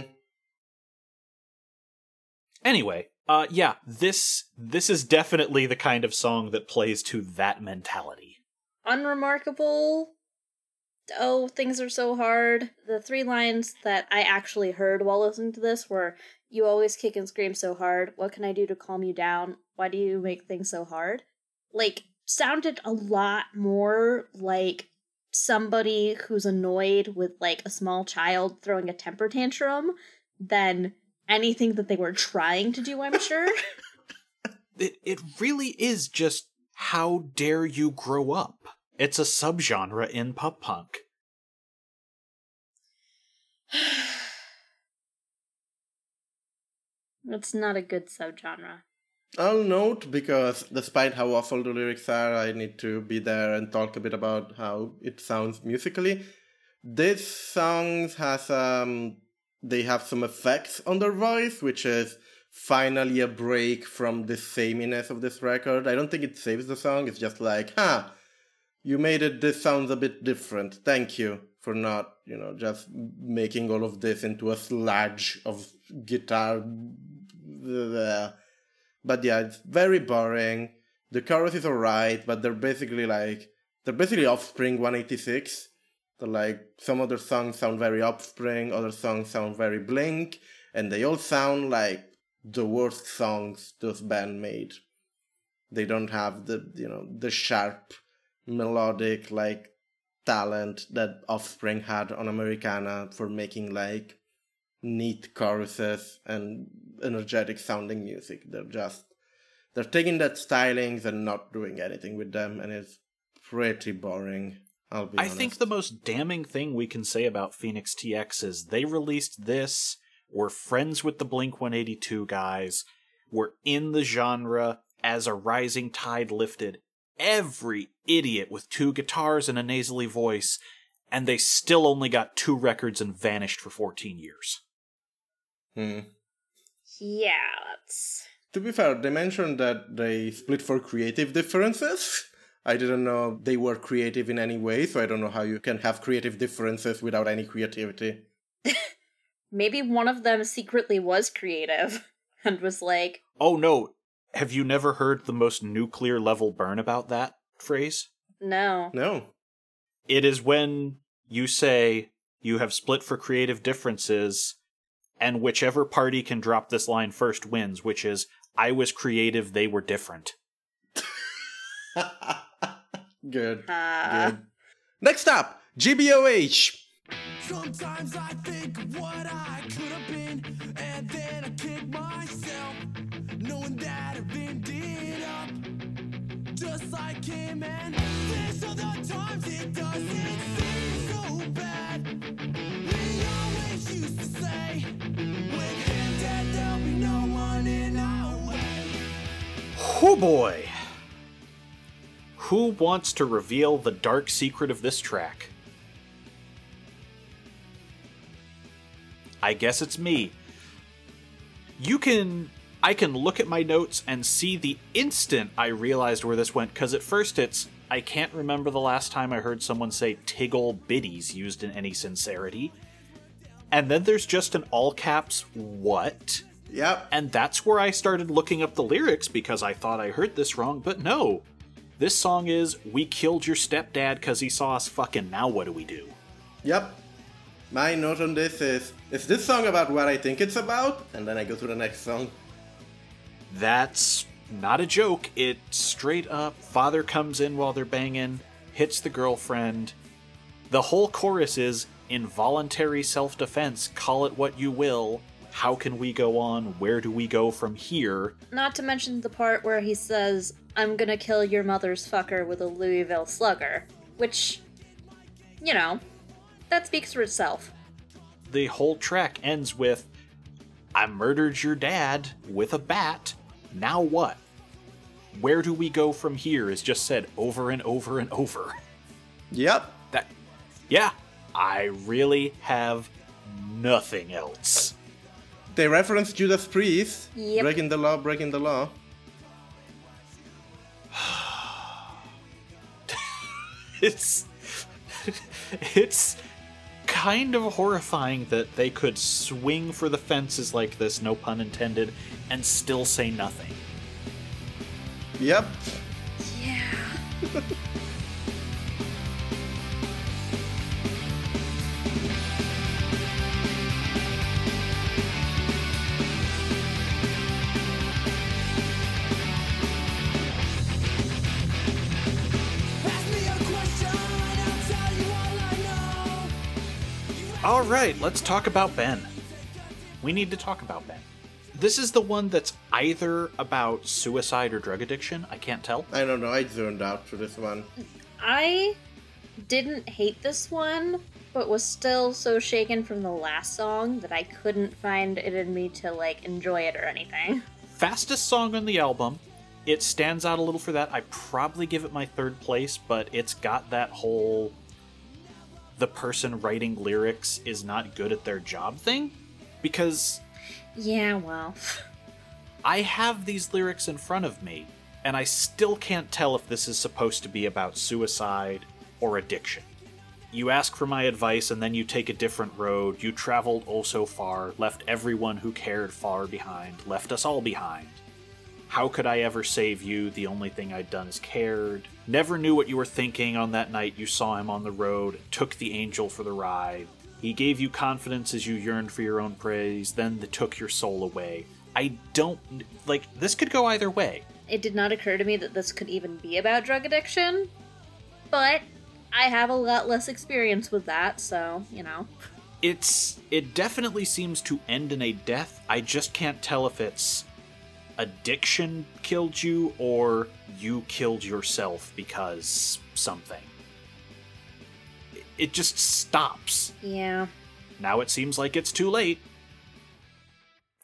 Anyway, uh yeah, this this is definitely the kind of song that plays to that mentality. Unremarkable. Oh, things are so hard. The three lines that I actually heard while listening to this were You always kick and scream so hard. What can I do to calm you down? Why do you make things so hard? Like, sounded a lot more like somebody who's annoyed with like a small child throwing a temper tantrum than anything that they were trying to do, I'm sure. It it really is just how dare you grow up. It's a subgenre in pop punk. it's not a good subgenre. I'll note because despite how awful the lyrics are, I need to be there and talk a bit about how it sounds musically. This song has um they have some effects on their voice, which is finally a break from the sameness of this record. I don't think it saves the song, it's just like, huh, you made it this sounds a bit different. Thank you for not, you know, just making all of this into a sludge of guitar. But yeah, it's very boring. The chorus is alright, but they're basically like they're basically Offspring 186. They're like some other songs sound very Offspring, other songs sound very Blink, and they all sound like the worst songs those band made. They don't have the you know the sharp, melodic like talent that Offspring had on Americana for making like neat choruses and energetic sounding music. They're just they're taking that stylings and not doing anything with them, and it's pretty boring. I'll be I honest. think the most damning thing we can say about Phoenix TX is they released this, were friends with the Blink 182 guys, were in the genre as a rising tide lifted every idiot with two guitars and a nasally voice, and they still only got two records and vanished for 14 years. Hmm. Yeah, that's. To be fair, they mentioned that they split for creative differences. I didn't know they were creative in any way, so I don't know how you can have creative differences without any creativity. Maybe one of them secretly was creative and was like, Oh no, have you never heard the most nuclear level burn about that phrase? no. No. It is when you say you have split for creative differences, and whichever party can drop this line first wins, which is, I was creative, they were different. good. Uh, Good. Next up, GBOH. Sometimes I think what I could have been, and then I kick myself, knowing that I've ended up just like him. And there's other times it doesn't Oh boy. Who wants to reveal the dark secret of this track? I guess it's me. You can. I can look at my notes and see the instant I realized where this went, because at first it's. I can't remember the last time I heard someone say Tiggle Biddies used in any sincerity. And then there's just an all caps what? Yep. And that's where I started looking up the lyrics because I thought I heard this wrong, but no. This song is We killed your stepdad because he saw us fucking, now what do we do? Yep. My note on this is is this song about what I think it's about? And then I go to the next song. That's not a joke. It straight up, father comes in while they're banging, hits the girlfriend. The whole chorus is involuntary self defense, call it what you will. How can we go on? Where do we go from here? Not to mention the part where he says, I'm gonna kill your mother's fucker with a Louisville slugger. Which, you know, that speaks for itself. the whole track ends with I murdered your dad with a bat. Now what? Where do we go from here is just said over and over and over. Yep. That Yeah, I really have nothing else. They reference Judas Priest. Yep. Breaking the law, breaking the law. It's it's kind of horrifying that they could swing for the fences like this, no pun intended, and still say nothing. Yep. Yeah. right, let's talk about Ben. We need to talk about Ben. This is the one that's either about suicide or drug addiction. I can't tell. I don't know, I zoned out for this one. I didn't hate this one, but was still so shaken from the last song that I couldn't find it in me to like enjoy it or anything. Fastest song on the album. It stands out a little for that. I probably give it my third place, but it's got that whole the person writing lyrics is not good at their job thing. Because Yeah, well. I have these lyrics in front of me, and I still can't tell if this is supposed to be about suicide or addiction. You ask for my advice, and then you take a different road. You traveled oh so far, left everyone who cared far behind, left us all behind. How could I ever save you? The only thing I'd done is cared. Never knew what you were thinking on that night you saw him on the road, took the angel for the ride. He gave you confidence as you yearned for your own praise, then they took your soul away. I don't. Like, this could go either way. It did not occur to me that this could even be about drug addiction, but I have a lot less experience with that, so, you know. It's. It definitely seems to end in a death. I just can't tell if it's addiction killed you or you killed yourself because something. It just stops. Yeah. Now it seems like it's too late.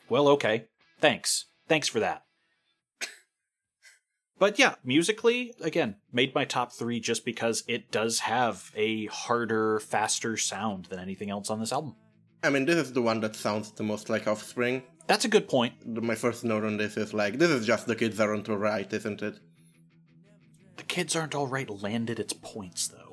Well, okay. Thanks. Thanks for that. But yeah, musically, again, made my top three just because it does have a harder, faster sound than anything else on this album. I mean, this is the one that sounds the most like Offspring. That's a good point. My first note on this is like, this is just the kids aren't alright, isn't it? The kids aren't alright landed its points, though.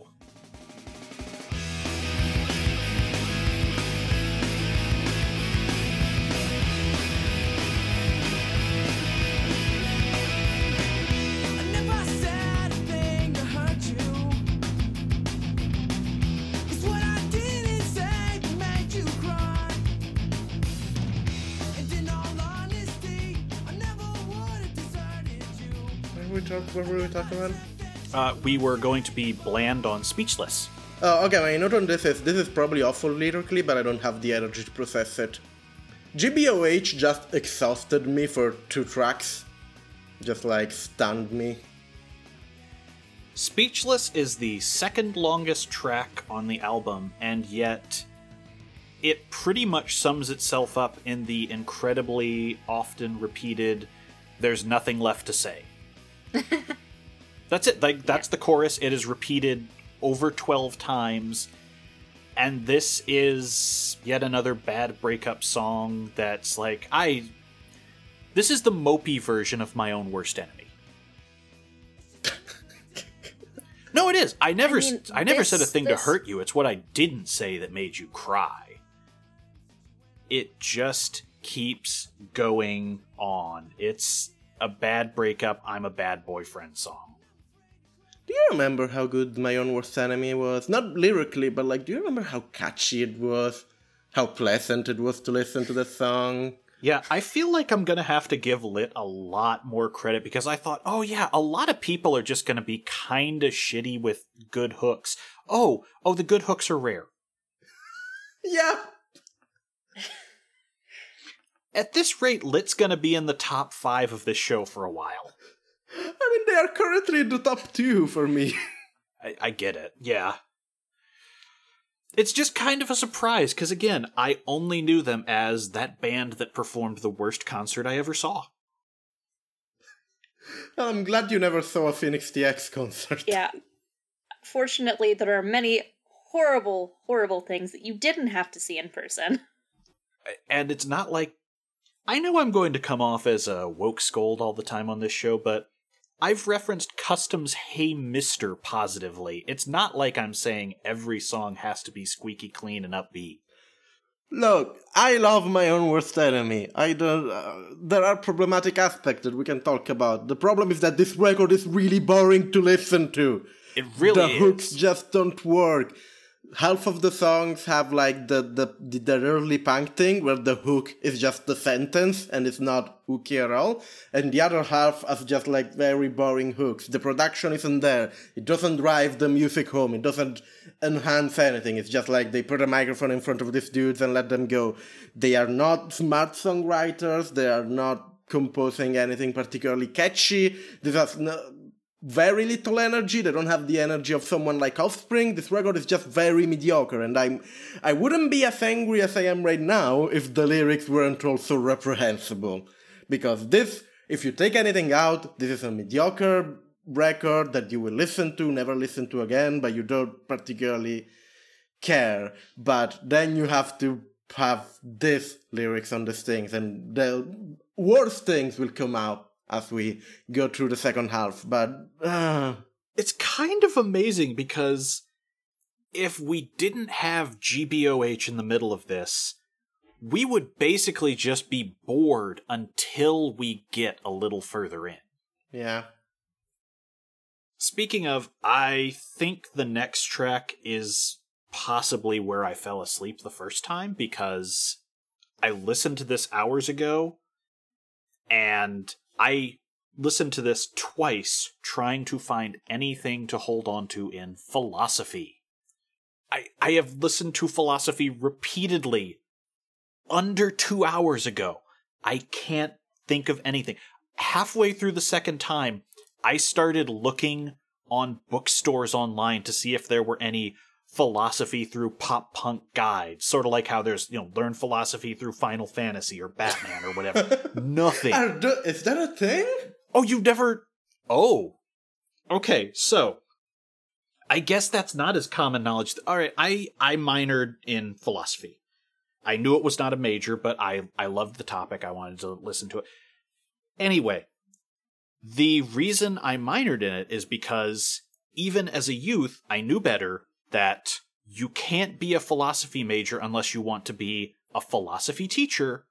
What were we, were talking about? Uh, we were going to be bland on Speechless. Oh, okay, my note on this is this is probably awful lyrically, but I don't have the energy to process it. GBOH just exhausted me for two tracks. Just like stunned me. Speechless is the second longest track on the album, and yet it pretty much sums itself up in the incredibly often repeated there's nothing left to say. that's it. Like that's the chorus. It is repeated over 12 times. And this is yet another bad breakup song that's like I this is the mopey version of my own worst enemy. no, it is. I never I mean, I never said a thing this- to hurt you. It's what I didn't say that made you cry. It just keeps going on. It's a bad breakup, I'm a bad boyfriend song. Do you remember how good My Own Worst Enemy was? Not lyrically, but like, do you remember how catchy it was? How pleasant it was to listen to the song? Yeah, I feel like I'm gonna have to give Lit a lot more credit because I thought, oh yeah, a lot of people are just gonna be kinda shitty with good hooks. Oh, oh, the good hooks are rare. Yeah. At this rate, Lit's gonna be in the top five of this show for a while. I mean, they are currently in the top two for me. I, I get it, yeah. It's just kind of a surprise because, again, I only knew them as that band that performed the worst concert I ever saw. Well, I'm glad you never saw a Phoenix TX concert. Yeah. Fortunately, there are many horrible, horrible things that you didn't have to see in person. and it's not like I know I'm going to come off as a woke scold all the time on this show, but I've referenced Custom's Hey Mister positively. It's not like I'm saying every song has to be squeaky clean and upbeat. Look, I love my own worst enemy. I don't. Uh, there are problematic aspects that we can talk about. The problem is that this record is really boring to listen to. It really the is. hooks just don't work. Half of the songs have like the, the the early punk thing where the hook is just the sentence and it's not hooky at all, and the other half has just like very boring hooks. The production isn't there. It doesn't drive the music home. It doesn't enhance anything. It's just like they put a microphone in front of these dudes and let them go. They are not smart songwriters. They are not composing anything particularly catchy. This has no, very little energy. They don't have the energy of someone like Offspring. This record is just very mediocre, and I'm I wouldn't be as angry as I am right now if the lyrics weren't also reprehensible. Because this, if you take anything out, this is a mediocre record that you will listen to, never listen to again, but you don't particularly care. But then you have to have this lyrics on these things, and the worst things will come out as we go through the second half. But uh, It's kind of amazing because if we didn't have GBOH in the middle of this, we would basically just be bored until we get a little further in. yeah, Speaking of, I think the next track is possibly where I fell asleep the first time because I listened to this hours ago and I listened to this twice trying to find anything to hold on to in philosophy. I, I have listened to philosophy repeatedly under two hours ago. I can't think of anything. Halfway through the second time, I started looking on bookstores online to see if there were any philosophy through pop punk guides, sort of like how there's, you know, learn philosophy through Final Fantasy or Batman or whatever. Nothing. Is that a thing? Oh, you've never. Oh. Okay, so. I guess that's not as common knowledge. All right, I I minored in philosophy. I knew it was not a major, but I I loved the topic. I wanted to listen to it. Anyway, the reason I minored in it is because even as a youth, I knew better that you can't be a philosophy major unless you want to be a philosophy teacher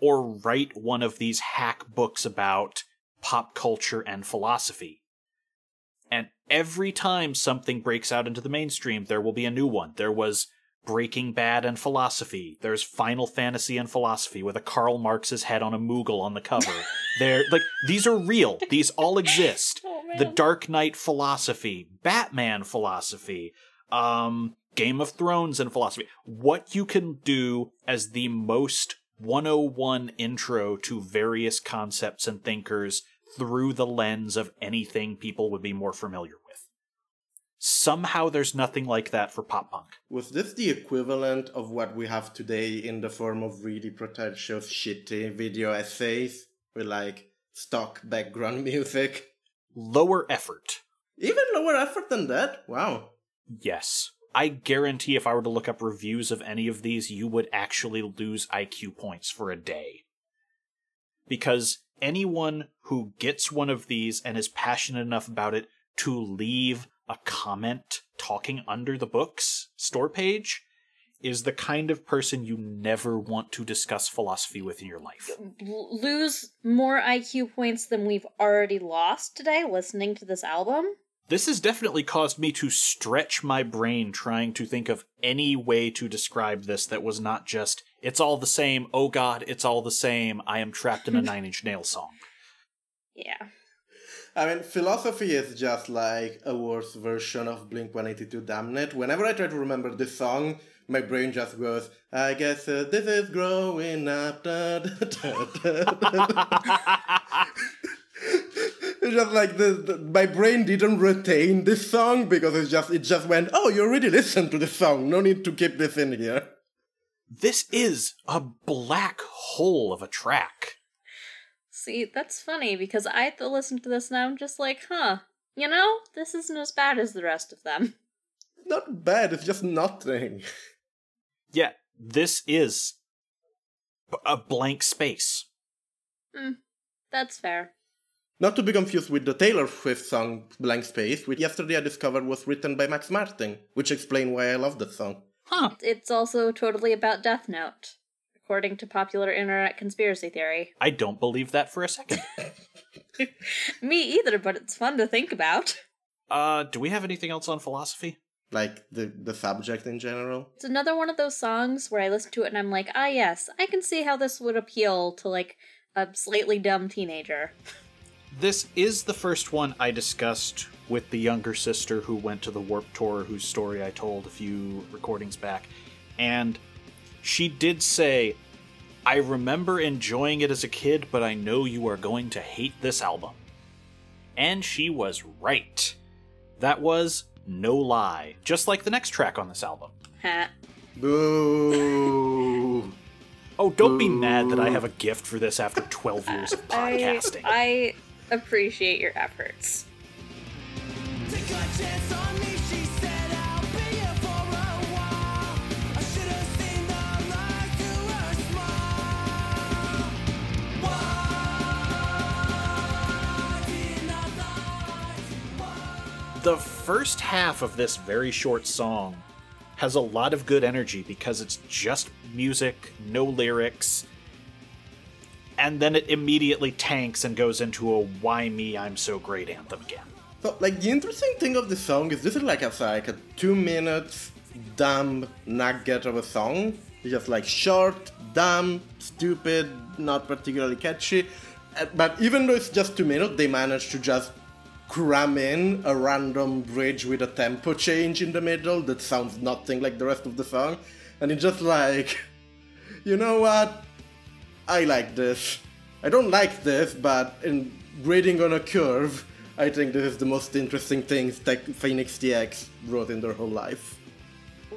or write one of these hack books about pop culture and philosophy. And every time something breaks out into the mainstream, there will be a new one. There was Breaking Bad and philosophy. There's Final Fantasy and philosophy with a Karl Marx's head on a Moogle on the cover. They're like these are real. These all exist. Oh, the. Dark Knight philosophy, Batman philosophy, um, Game of Thrones and philosophy. What you can do as the most 101 intro to various concepts and thinkers through the lens of anything people would be more familiar with. Somehow there's nothing like that for pop punk. Was this the equivalent of what we have today in the form of really pretentious, shitty video essays with like stock background music? Lower effort. Even lower effort than that? Wow. Yes. I guarantee if I were to look up reviews of any of these, you would actually lose IQ points for a day. Because anyone who gets one of these and is passionate enough about it to leave a comment talking under the book's store page is the kind of person you never want to discuss philosophy with in your life. Lose more IQ points than we've already lost today listening to this album. This has definitely caused me to stretch my brain trying to think of any way to describe this that was not just, it's all the same, oh god, it's all the same, I am trapped in a Nine Inch Nails song. Yeah. I mean, philosophy is just like a worse version of Blink 182 Damn It. Whenever I try to remember this song, my brain just goes, I guess uh, this is growing up. Da, da, da, da, da. It's just like the, the, my brain didn't retain this song because it just it just went, oh, you already listened to the song. No need to keep this in here. This is a black hole of a track. See, that's funny because I have to listen to this now. I'm just like, huh, you know, this isn't as bad as the rest of them. Not bad. It's just nothing. Yeah, this is b- a blank space. mm, That's fair. Not to be confused with the Taylor Swift song Blank Space, which yesterday I discovered was written by Max Martin, which explains why I love that song. Huh. It's also totally about Death Note, according to popular internet conspiracy theory. I don't believe that for a second. Me either, but it's fun to think about. Uh, do we have anything else on philosophy? Like the, the subject in general. It's another one of those songs where I listen to it and I'm like, ah, yes, I can see how this would appeal to like a slightly dumb teenager. This is the first one I discussed with the younger sister who went to the Warped Tour, whose story I told a few recordings back. And she did say, I remember enjoying it as a kid, but I know you are going to hate this album. And she was right. That was no lie, just like the next track on this album. Ha. Boo! Oh, don't be mad that I have a gift for this after 12 years of podcasting. I, I appreciate your efforts. Take a chance on me, she said. I'll be here for a while. I should have seen the light to her smile. Why didn't I lie? the first half of this very short song has a lot of good energy because it's just music, no lyrics, and then it immediately tanks and goes into a "Why me? I'm so great" anthem again. So, like, the interesting thing of the song is this is like a, like a two minutes dumb nugget of a song. Just like short, dumb, stupid, not particularly catchy. Uh, But even though it's just two minutes, they manage to just cram in a random bridge with a tempo change in the middle that sounds nothing like the rest of the song. And it's just like, you know what? I like this. I don't like this, but in grading on a curve, I think this is the most interesting thing Tech Phoenix TX wrote in their whole life.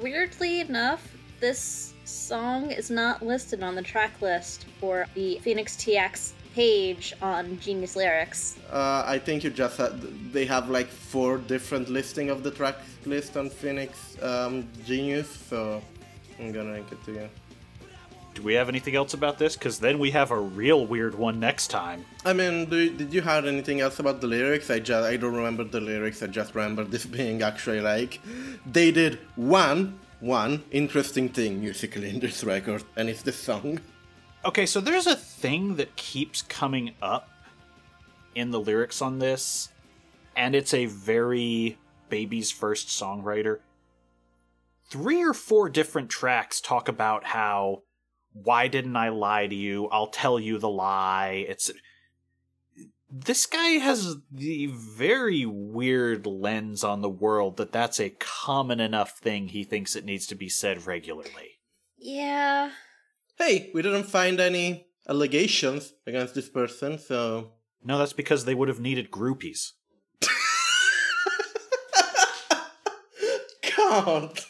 Weirdly enough, this song is not listed on the track list for the Phoenix TX page on Genius Lyrics. Uh, I think you just had, they have like four different listing of the track list on Phoenix um, Genius, so I'm gonna link it to you. Do we have anything else about this? Because then we have a real weird one next time. I mean, do, did you have anything else about the lyrics? I just I don't remember the lyrics. I just remember this being actually like they did one one interesting thing musically in this record, and it's the song. Okay, so there's a thing that keeps coming up in the lyrics on this, and it's a very baby's first songwriter. Three or four different tracks talk about how, why didn't I lie to you? I'll tell you the lie. It's this guy has the very weird lens on the world that that's a common enough thing he thinks it needs to be said regularly. Yeah. Hey, we didn't find any allegations against this person, so. No, that's because they would have needed groupies. God!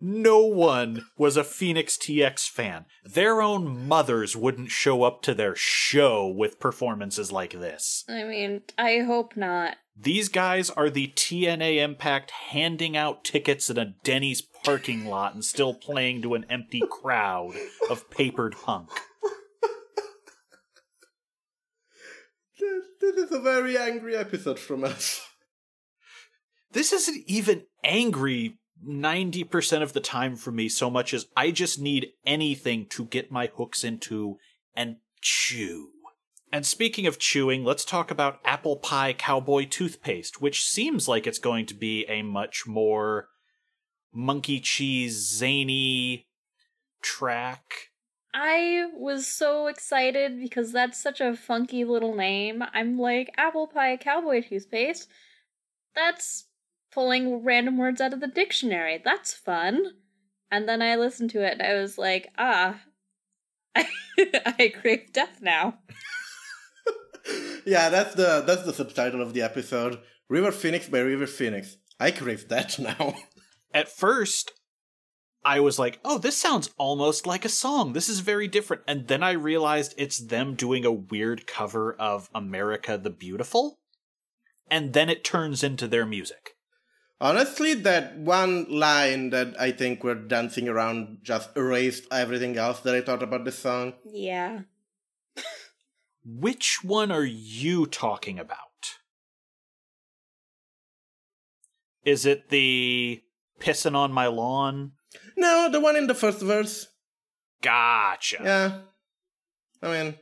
No one was a Phoenix TX fan. Their own mothers wouldn't show up to their show with performances like this. I mean, I hope not. These guys are the TNA Impact handing out tickets in a Denny's parking lot and still playing to an empty crowd of papered punk. This, this is a very angry episode from us. This isn't even angry 90% of the time for me so much as I just need anything to get my hooks into and chew. And speaking of chewing, let's talk about apple pie cowboy toothpaste, which seems like it's going to be a much more monkey cheese zany track. I was so excited because that's such a funky little name. I'm like, apple pie cowboy toothpaste. That's pulling random words out of the dictionary. That's fun. And then I listened to it and I was like, ah, I, I crave death now. yeah, that's the that's the subtitle of the episode. River Phoenix by River Phoenix. I crave that now. At first, I was like, oh, this sounds almost like a song. This is very different. And then I realized it's them doing a weird cover of America the Beautiful. And then it turns into their music. Honestly, that one line that I think we're dancing around just erased everything else that I thought about the song. Yeah. Which one are you talking about? Is it the pissing on my lawn? No, the one in the first verse. Gotcha. Yeah. I mean,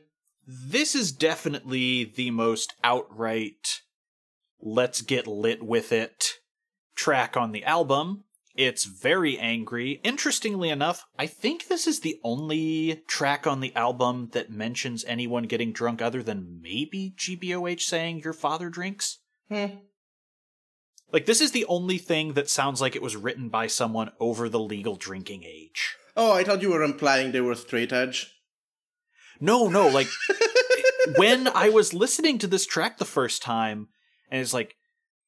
This is definitely the most outright let's get lit with it track on the album. It's very angry. Interestingly enough, I think this is the only track on the album that mentions anyone getting drunk other than maybe GBOH saying your father drinks. hmm. Like, this is the only thing that sounds like it was written by someone over the legal drinking age. Oh, I thought you were implying they were straight edge. No, no, like, when I was listening to this track the first time, and it's like,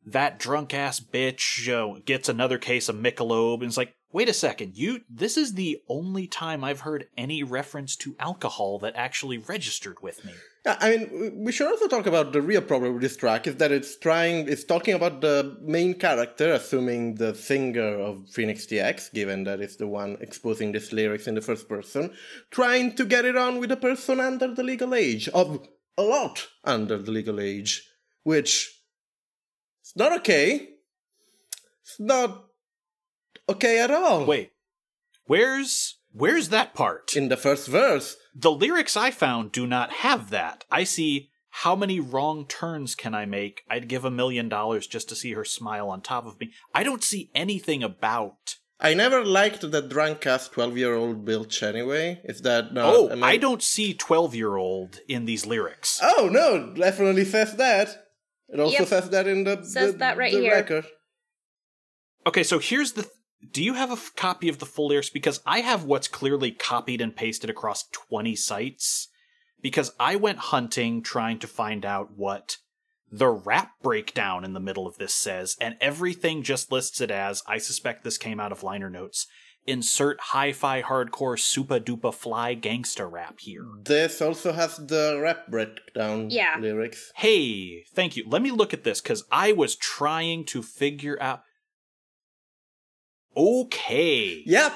that drunk ass bitch know, gets another case of Michelob, and it's like, wait a second, you, this is the only time I've heard any reference to alcohol that actually registered with me. I mean, we should also talk about the real problem with this track is that it's trying, it's talking about the main character, assuming the singer of Phoenix TX, given that it's the one exposing these lyrics in the first person, trying to get it on with a person under the legal age, of a lot under the legal age, which it's not okay. It's not okay at all. Wait, where's, where's that part? In the first verse, the lyrics I found do not have that. I see how many wrong turns can I make? I'd give a million dollars just to see her smile on top of me. I don't see anything about. I never liked the drunk ass 12 year old Bilch anyway. Is that not. oh, am I don't see 12 year old in these lyrics. Oh, no, definitely says that. It also Yep. says that in the, Says the, that right the here. record. Okay, so here's the. Th- do you have a f- copy of the full lyrics? Because I have what's clearly copied and pasted across 20 sites. Because I went hunting trying to find out what the rap breakdown in the middle of this says, and everything just lists it as I suspect this came out of liner notes. Insert hi fi hardcore super duper fly gangster rap here. This also has the rap breakdown Yeah. lyrics. Hey, thank you. Let me look at this because I was trying to figure out. Okay. Yep.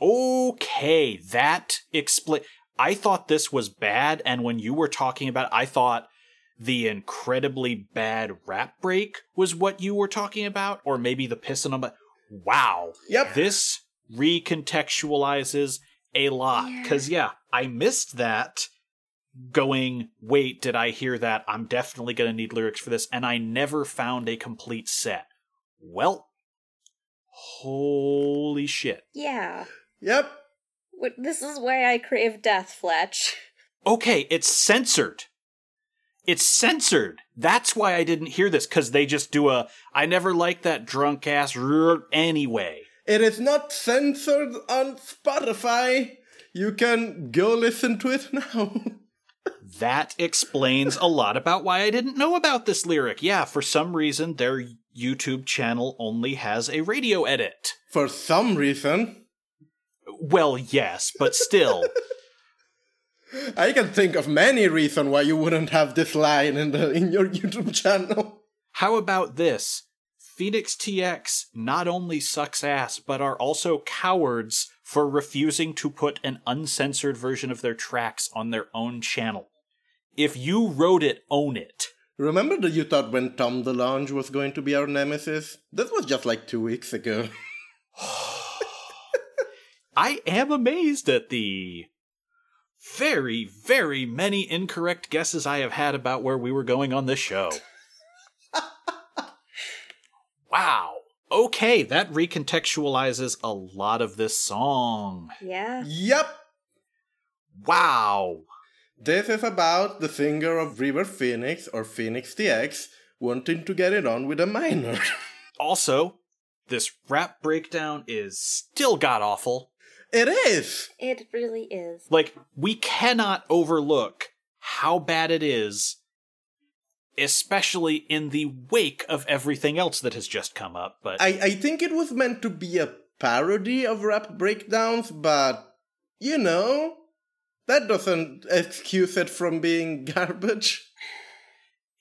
Okay, that explain. I thought this was bad, and when you were talking about, it, I thought the incredibly bad rap break was what you were talking about, or maybe the pissing on. But wow, Yep. this recontextualizes a lot. Because yeah, I missed that. Going, wait, did I hear that? I'm definitely gonna need lyrics for this, and I never found a complete set. Well, holy shit. Yeah. Yep. This is why I crave death, Fletch. Okay, it's censored. It's censored. That's why I didn't hear this, because they just do a I never liked that drunk ass anyway. It is not censored on Spotify. You can go listen to it now. That explains a lot about why I didn't know about this lyric. Yeah, for some reason, their YouTube channel only has a radio edit. For some reason, Well, yes, but still. I can think of many reasons why you wouldn't have this line in the in your YouTube channel. How about this? Phoenix TX not only sucks ass, but are also cowards for refusing to put an uncensored version of their tracks on their own channel. If you wrote it, own it. Remember that you thought when Tom DeLonge was going to be our nemesis? This was just like two weeks ago. I am amazed at the very, very many incorrect guesses I have had about where we were going on this show. wow. Okay, that recontextualizes a lot of this song. Yeah. Yep, Wow. this is about the singer of River Phoenix or Phoenix TX wanting to get it on with a minor. Also, this rap breakdown is still god awful. It is! It really is. Like, we cannot overlook how bad it is, especially in the wake of everything else that has just come up. But I, I think it was meant to be a parody of rap breakdowns, but you know, that doesn't excuse it from being garbage.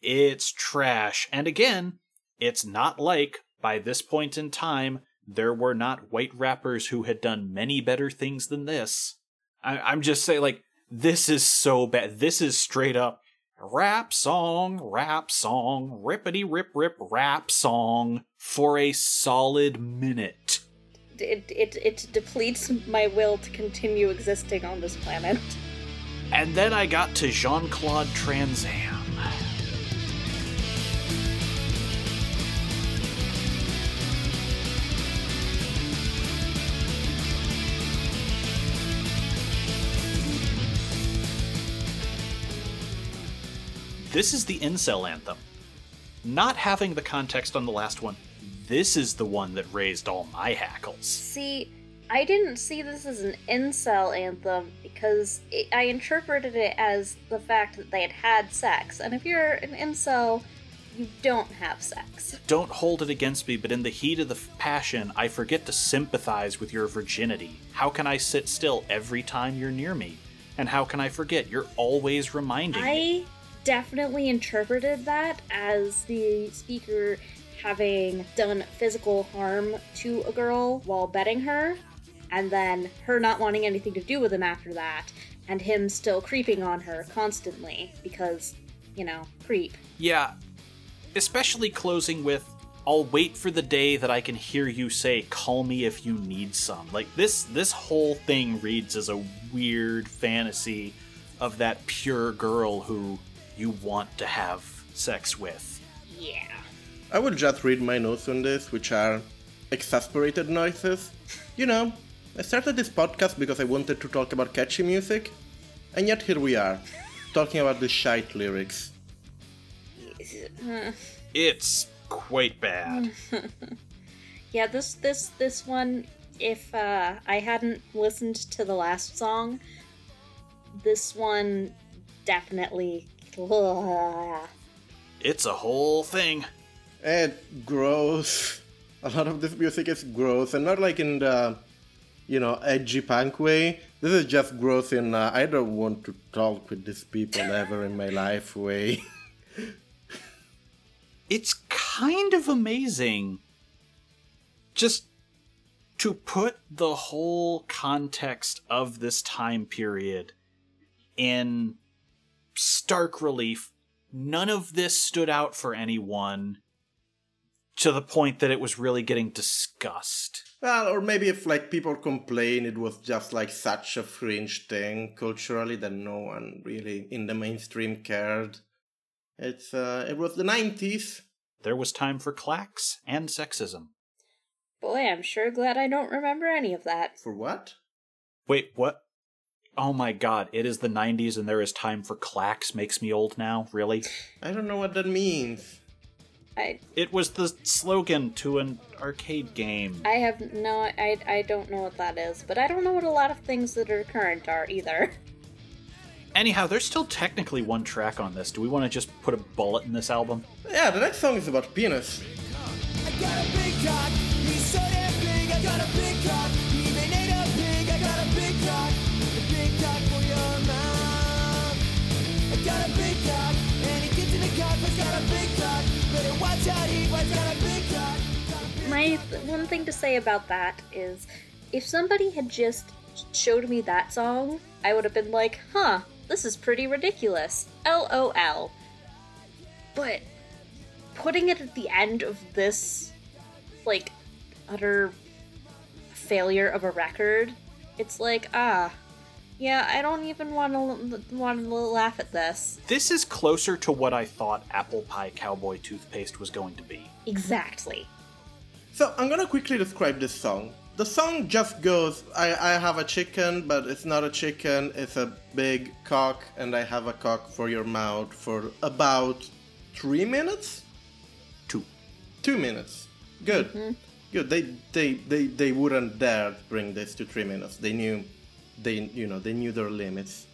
it's trash. And again, it's not like by this point in time there were not white rappers who had done many better things than this. I, I'm just saying, like, this is so bad. This is straight up rap song, rap song, rippity rip rip rap song for a solid minute. It, it, it depletes my will to continue existing on this planet. And then I got to Jean Claude Trans This is the incel anthem. Not having the context on the last one, this is the one that raised all my hackles. See, I didn't see this as an incel anthem because it, I interpreted it as the fact that they had had sex. And if you're an incel, you don't have sex. Don't hold it against me, but in the heat of the f- passion, I forget to sympathize with your virginity. How can I sit still every time you're near me? And how can I forget? You're always reminding me. Definitely interpreted that as the speaker having done physical harm to a girl while betting her, and then her not wanting anything to do with him after that, and him still creeping on her constantly because, you know, creep. Yeah, especially closing with, I'll wait for the day that I can hear you say, call me if you need some. Like, this, this whole thing reads as a weird fantasy of that pure girl who you want to have sex with. Yeah. I will just read my notes on this, which are exasperated noises. You know, I started this podcast because I wanted to talk about catchy music, and yet here we are, talking about the shite lyrics. It's quite bad. Yeah, this this this one if uh I hadn't listened to the last song, this one definitely It's a whole thing. And gross. A lot of this music is gross, and not like in the, you know, edgy punk way. This is just gross in uh, I don't want to talk with these people ever in my life way. it's kind of amazing just to put the whole context of this time period in stark relief. None of this stood out for anyone to the point that it was really getting discussed. Well, or maybe if like people complain it was just like such a fringe thing culturally that no one really in the mainstream cared. It's uh it was the nineties. There was time for Klax and sexism. Boy, I'm sure glad I don't remember any of that. For what? Wait, what? Oh my god, it is the 90s and there is time for Klax makes me old now, really? I don't know what that means. I It was the slogan to an arcade game. I have no I I don't know what that is, but I don't know what a lot of things that are current are either. Anyhow, there's still technically one track on this. Do we want to just put a bullet in this album? Yeah, the next song is about penis. Got a big cock, and he gets in the. I got a big cock, better watch out, he got a big cock. My one thing to say about that is if somebody had just showed me that song, I would have been like, "Huh, this is pretty ridiculous." LOL. But putting it at the end of this like utter failure of a record, it's like, ah, yeah, I don't even want to want to laugh at this. This is closer to what I thought Apple Pie Cowboy Toothpaste was going to be. Exactly. So I'm gonna quickly describe this song. The song just goes, I, I have a chicken, but it's not a chicken, it's a big cock, and I have a cock for your mouth for about three minutes? Two. Two minutes. Good. Mm-hmm. Good. They, they they they wouldn't dare bring this to three minutes. They knew they you know, they knew their limits.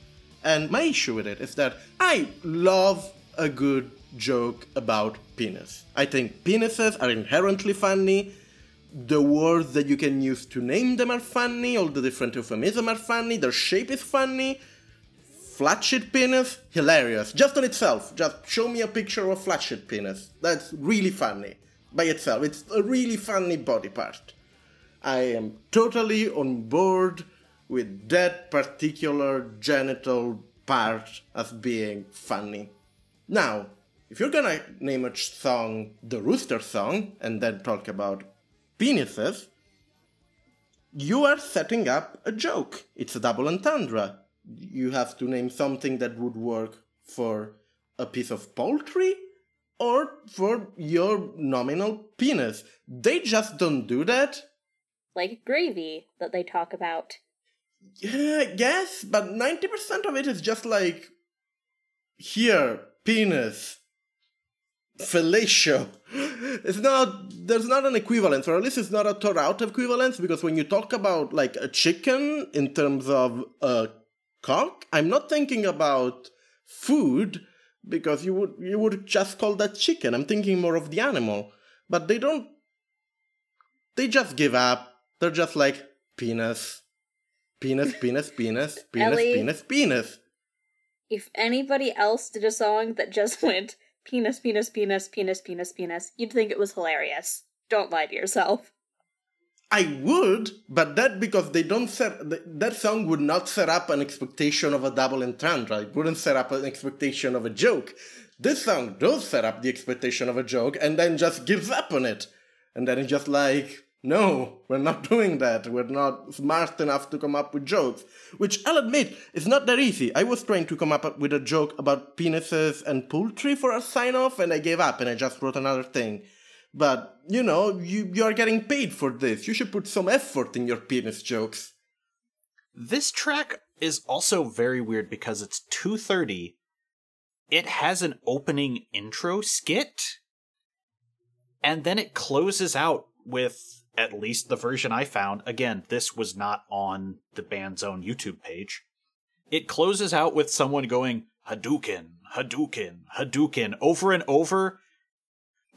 And my issue with it is that I love a good joke about penis. I think penises are inherently funny. The words that you can use to name them are funny, all the different euphemisms are funny, their shape is funny. Flat sheet penis, hilarious. Just on itself. Just show me a picture of a flat sheet penis. That's really funny. By itself. It's a really funny body part. I am totally on board with that particular genital part as being funny. Now, if you're gonna name a song the Rooster Song and then talk about penises, you are setting up a joke. It's a double entendre. You have to name something that would work for a piece of poultry or for your nominal penis. They just don't do that. Like gravy that they talk about. Yeah, yes, but 90% of it is just like here, penis, fellatio. It's not, there's not an equivalence, or at least it's not a out equivalence, because when you talk about like a chicken in terms of a cock, I'm not thinking about food, because you would, you would just call that chicken. I'm thinking more of the animal. But they don't, they just give up. They're just like, penis, penis, penis, penis, penis, Ellie. penis, penis. If anybody else did a song that just went penis, penis, penis, penis, penis, penis, you'd think it was hilarious. Don't lie to yourself. I would, but that because they don't set that song would not set up an expectation of a double entendre. It wouldn't set up an expectation of a joke. This song does set up the expectation of a joke and then just gives up on it. And then it's just like, no, we're not doing that. We're not smart enough to come up with jokes. Which I'll admit is not that easy. I was trying to come up with a joke about penises and poultry for a sign off and I gave up and I just wrote another thing. But, you know, you, you are getting paid for this. You should put some effort in your penis jokes. This track is also very weird because it's 2:30. It has an opening intro skit and then it closes out with at least the version I found. Again, this was not on the band's own YouTube page. It closes out with someone going Hadouken, Hadouken, Hadouken over and over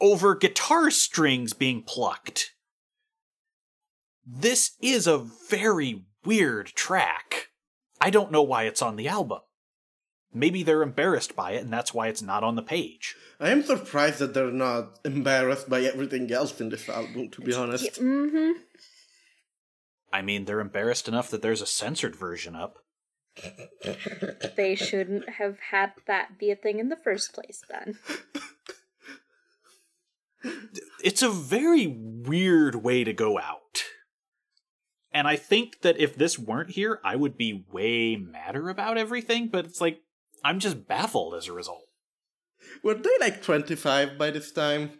over guitar strings being plucked. This is a very weird track. I don't know why it's on the album. Maybe they're embarrassed by it and that's why it's not on the page. I am surprised that they're not embarrassed by everything else in this album, to be honest. Mm-hmm. I mean, they're embarrassed enough that there's a censored version up. They shouldn't have had that be a thing in the first place then. It's a very weird way to go out. And I think that if this weren't here, I would be way madder about everything, but it's like, I'm just baffled as a result. Were they like 25 by this time?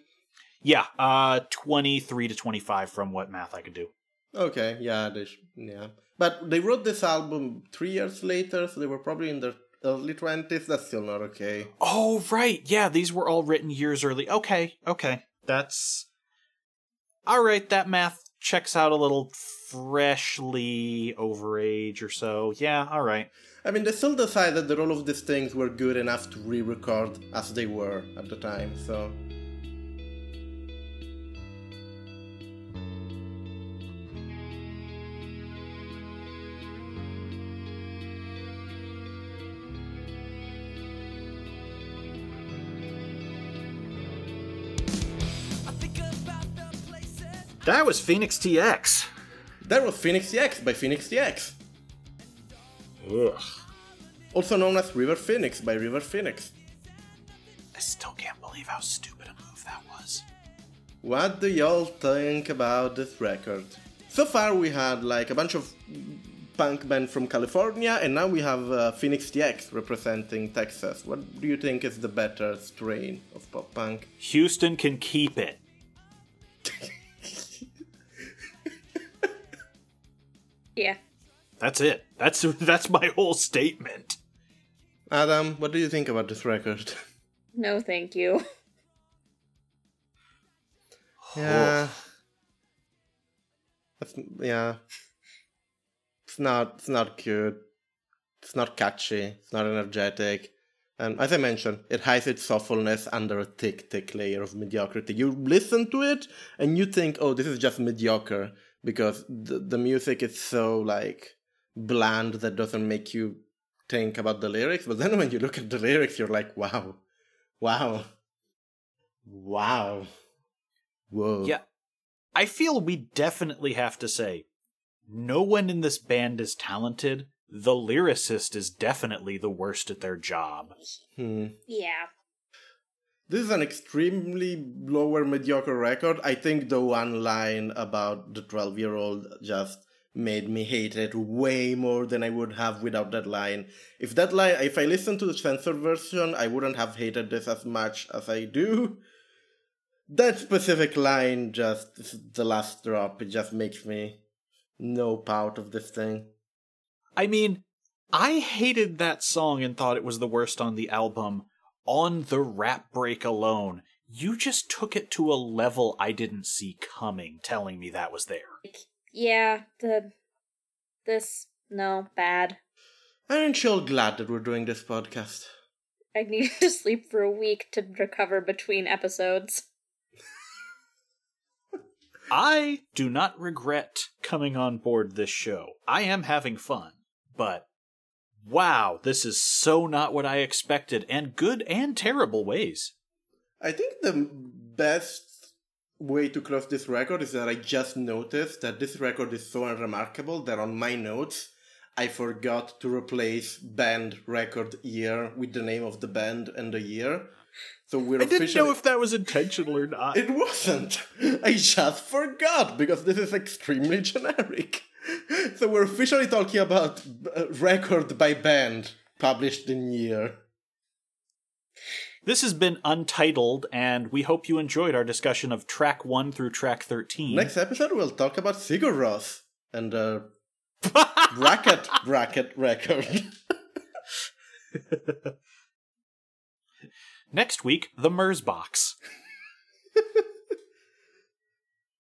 Yeah, uh, 23 to 25 from what math I could do. Okay, yeah, they sh- yeah. But they wrote this album three years later, so they were probably in their early 20s. That's still not okay. Oh, right. Yeah, these were all written years early. Okay, okay. That's. All right, that math checks out a little freshly over age or so. Yeah, all right. I mean, they still decided that all of these things were good enough to re record as they were at the time, so. I think about the places. That was Phoenix TX. That was Phoenix TX by Phoenix TX, Ugh. also known as River Phoenix by River Phoenix. I still can't believe how stupid a move that was. What do y'all think about this record? So far, we had like a bunch of punk band from California, and now we have uh, Phoenix TX representing Texas. What do you think is the better strain of pop punk? Houston can keep it. Yeah. That's it. That's that's my whole statement. Adam, what do you think about this record? No, thank you. yeah, That's, yeah, it's not. It's not cute. It's not catchy. It's not energetic. And as I mentioned, it hides its soulfulness under a thick, thick layer of mediocrity. You listen to it and you think, oh, this is just mediocre because the, the music is so like bland that doesn't make you think about the lyrics. But then when you look at the lyrics, you're like, wow, wow, wow, whoa. Yeah. I feel we definitely have to say no one in this band is talented. The lyricist is definitely the worst at their job. Hmm. Yeah. This is an extremely lower mediocre record. I think the one line about the 12 year old just made me hate it way more than I would have without that line. If that line, if I listened to the censored version, I wouldn't have hated this as much as I do. That specific line just is the last drop. It just makes me nope out of this thing. I mean, I hated that song and thought it was the worst on the album on the rap break alone. You just took it to a level I didn't see coming, telling me that was there. Yeah, the this no, bad. Aren't you all glad that we're doing this podcast? I need to sleep for a week to recover between episodes. I do not regret coming on board this show. I am having fun, but wow, this is so not what I expected, and good and terrible ways. I think the best way to close this record is that I just noticed that this record is so unremarkable that on my notes I forgot to replace band record year with the name of the band and the year. So we're I didn't officially know if that was intentional or not. it wasn't. I just forgot because this is extremely generic. So we're officially talking about uh, record by band published in year. This has been Untitled, and we hope you enjoyed our discussion of track 1 through track 13. Next episode, we'll talk about Sigur Rós and uh, bracket bracket record. Next week, the Mers box.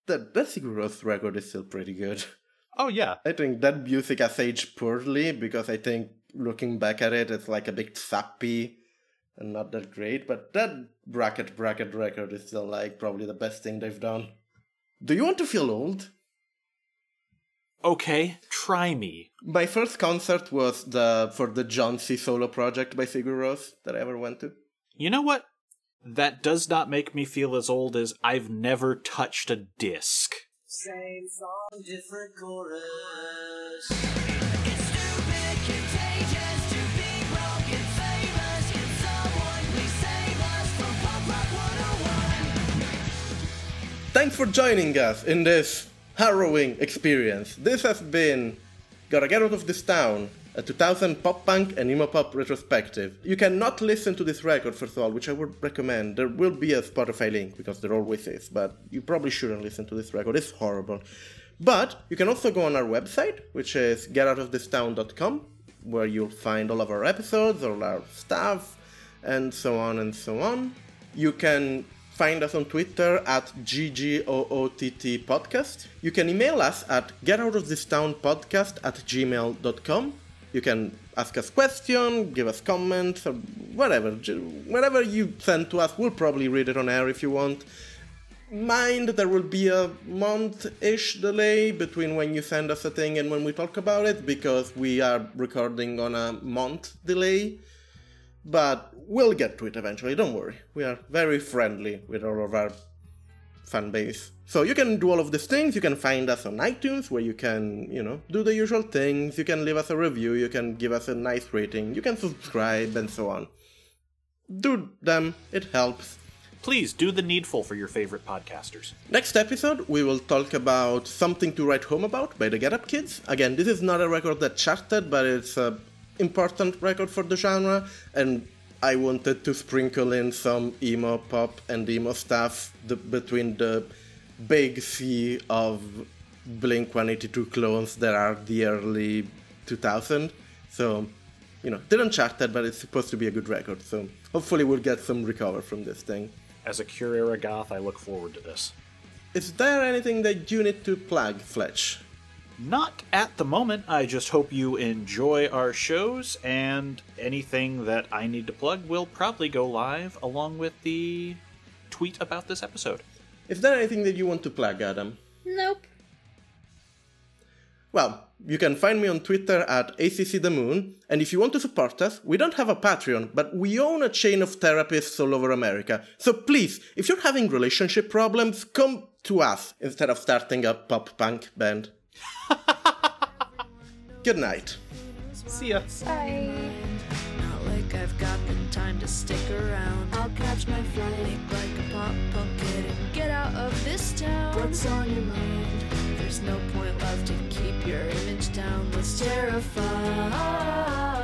that that Sigur Rós record is still pretty good. Oh, yeah. I think that music has aged poorly because I think looking back at it, it's like a bit sappy and not that great. But that bracket bracket record is still like probably the best thing they've done. Do you want to feel old? Okay, try me. My first concert was the for the Jónsi Solo project by Sigur Rós that I ever went to. You know what? That does not make me feel as old as I've never touched a disc. Same song, different chorus. Thanks for joining us in this harrowing experience. This has been Gotta Get Out of This Town, a 2000 pop punk and emo pop retrospective. You cannot listen to this record, first of all, which I would recommend. There will be a Spotify link because there always is, but you probably shouldn't listen to this record. It's horrible. But you can also go on our website, which is getoutofThisTown.com, where you'll find all of our episodes, all our stuff, and so on and so on. You can find us on Twitter at GGOOTT Podcast. You can email us at getoutofThisTownPodcast at gmail.com. You can ask us questions, give us comments, or whatever. Whatever you send to us, we'll probably read it on air if you want. Mind there will be a month ish delay between when you send us a thing and when we talk about it because we are recording on a month delay. But we'll get to it eventually, don't worry. We are very friendly with all of our fan base. So you can do all of these things. You can find us on iTunes where you can, you know, do the usual things. You can leave us a review. You can give us a nice rating. You can subscribe and so on. Do them. It helps. Please do the needful for your favorite podcasters. Next episode, we will talk about Something to Write Home About by the Get Up Kids. Again, this is not a record that charted, but it's an important record for the genre, and I wanted to sprinkle in some emo pop and emo stuff the, between the big sea of Blink 182 clones that are the early 2000. So, you know, didn't chart that, but it's supposed to be a good record. So hopefully we'll get some recover from this thing. As a Cure era goth, I look forward to this. Is there anything that you need to plug, Fletch? Not at the moment. I just hope you enjoy our shows, and anything that I need to plug will probably go live along with the tweet about this episode. Is there anything that you want to plug, Adam? Nope. Well, you can find me on Twitter at ACCTheMoon, and if you want to support us, we don't have a Patreon, but we own a chain of therapists all over America. So please, if you're having relationship problems, come to us instead of starting a pop punk band. Good night. See ya. Bye. Not like I've got the time to stick around. I'll catch my flight, make like a pop punk and get out of this town. What's on your mind? There's no point left to keep your image down. Let's terrify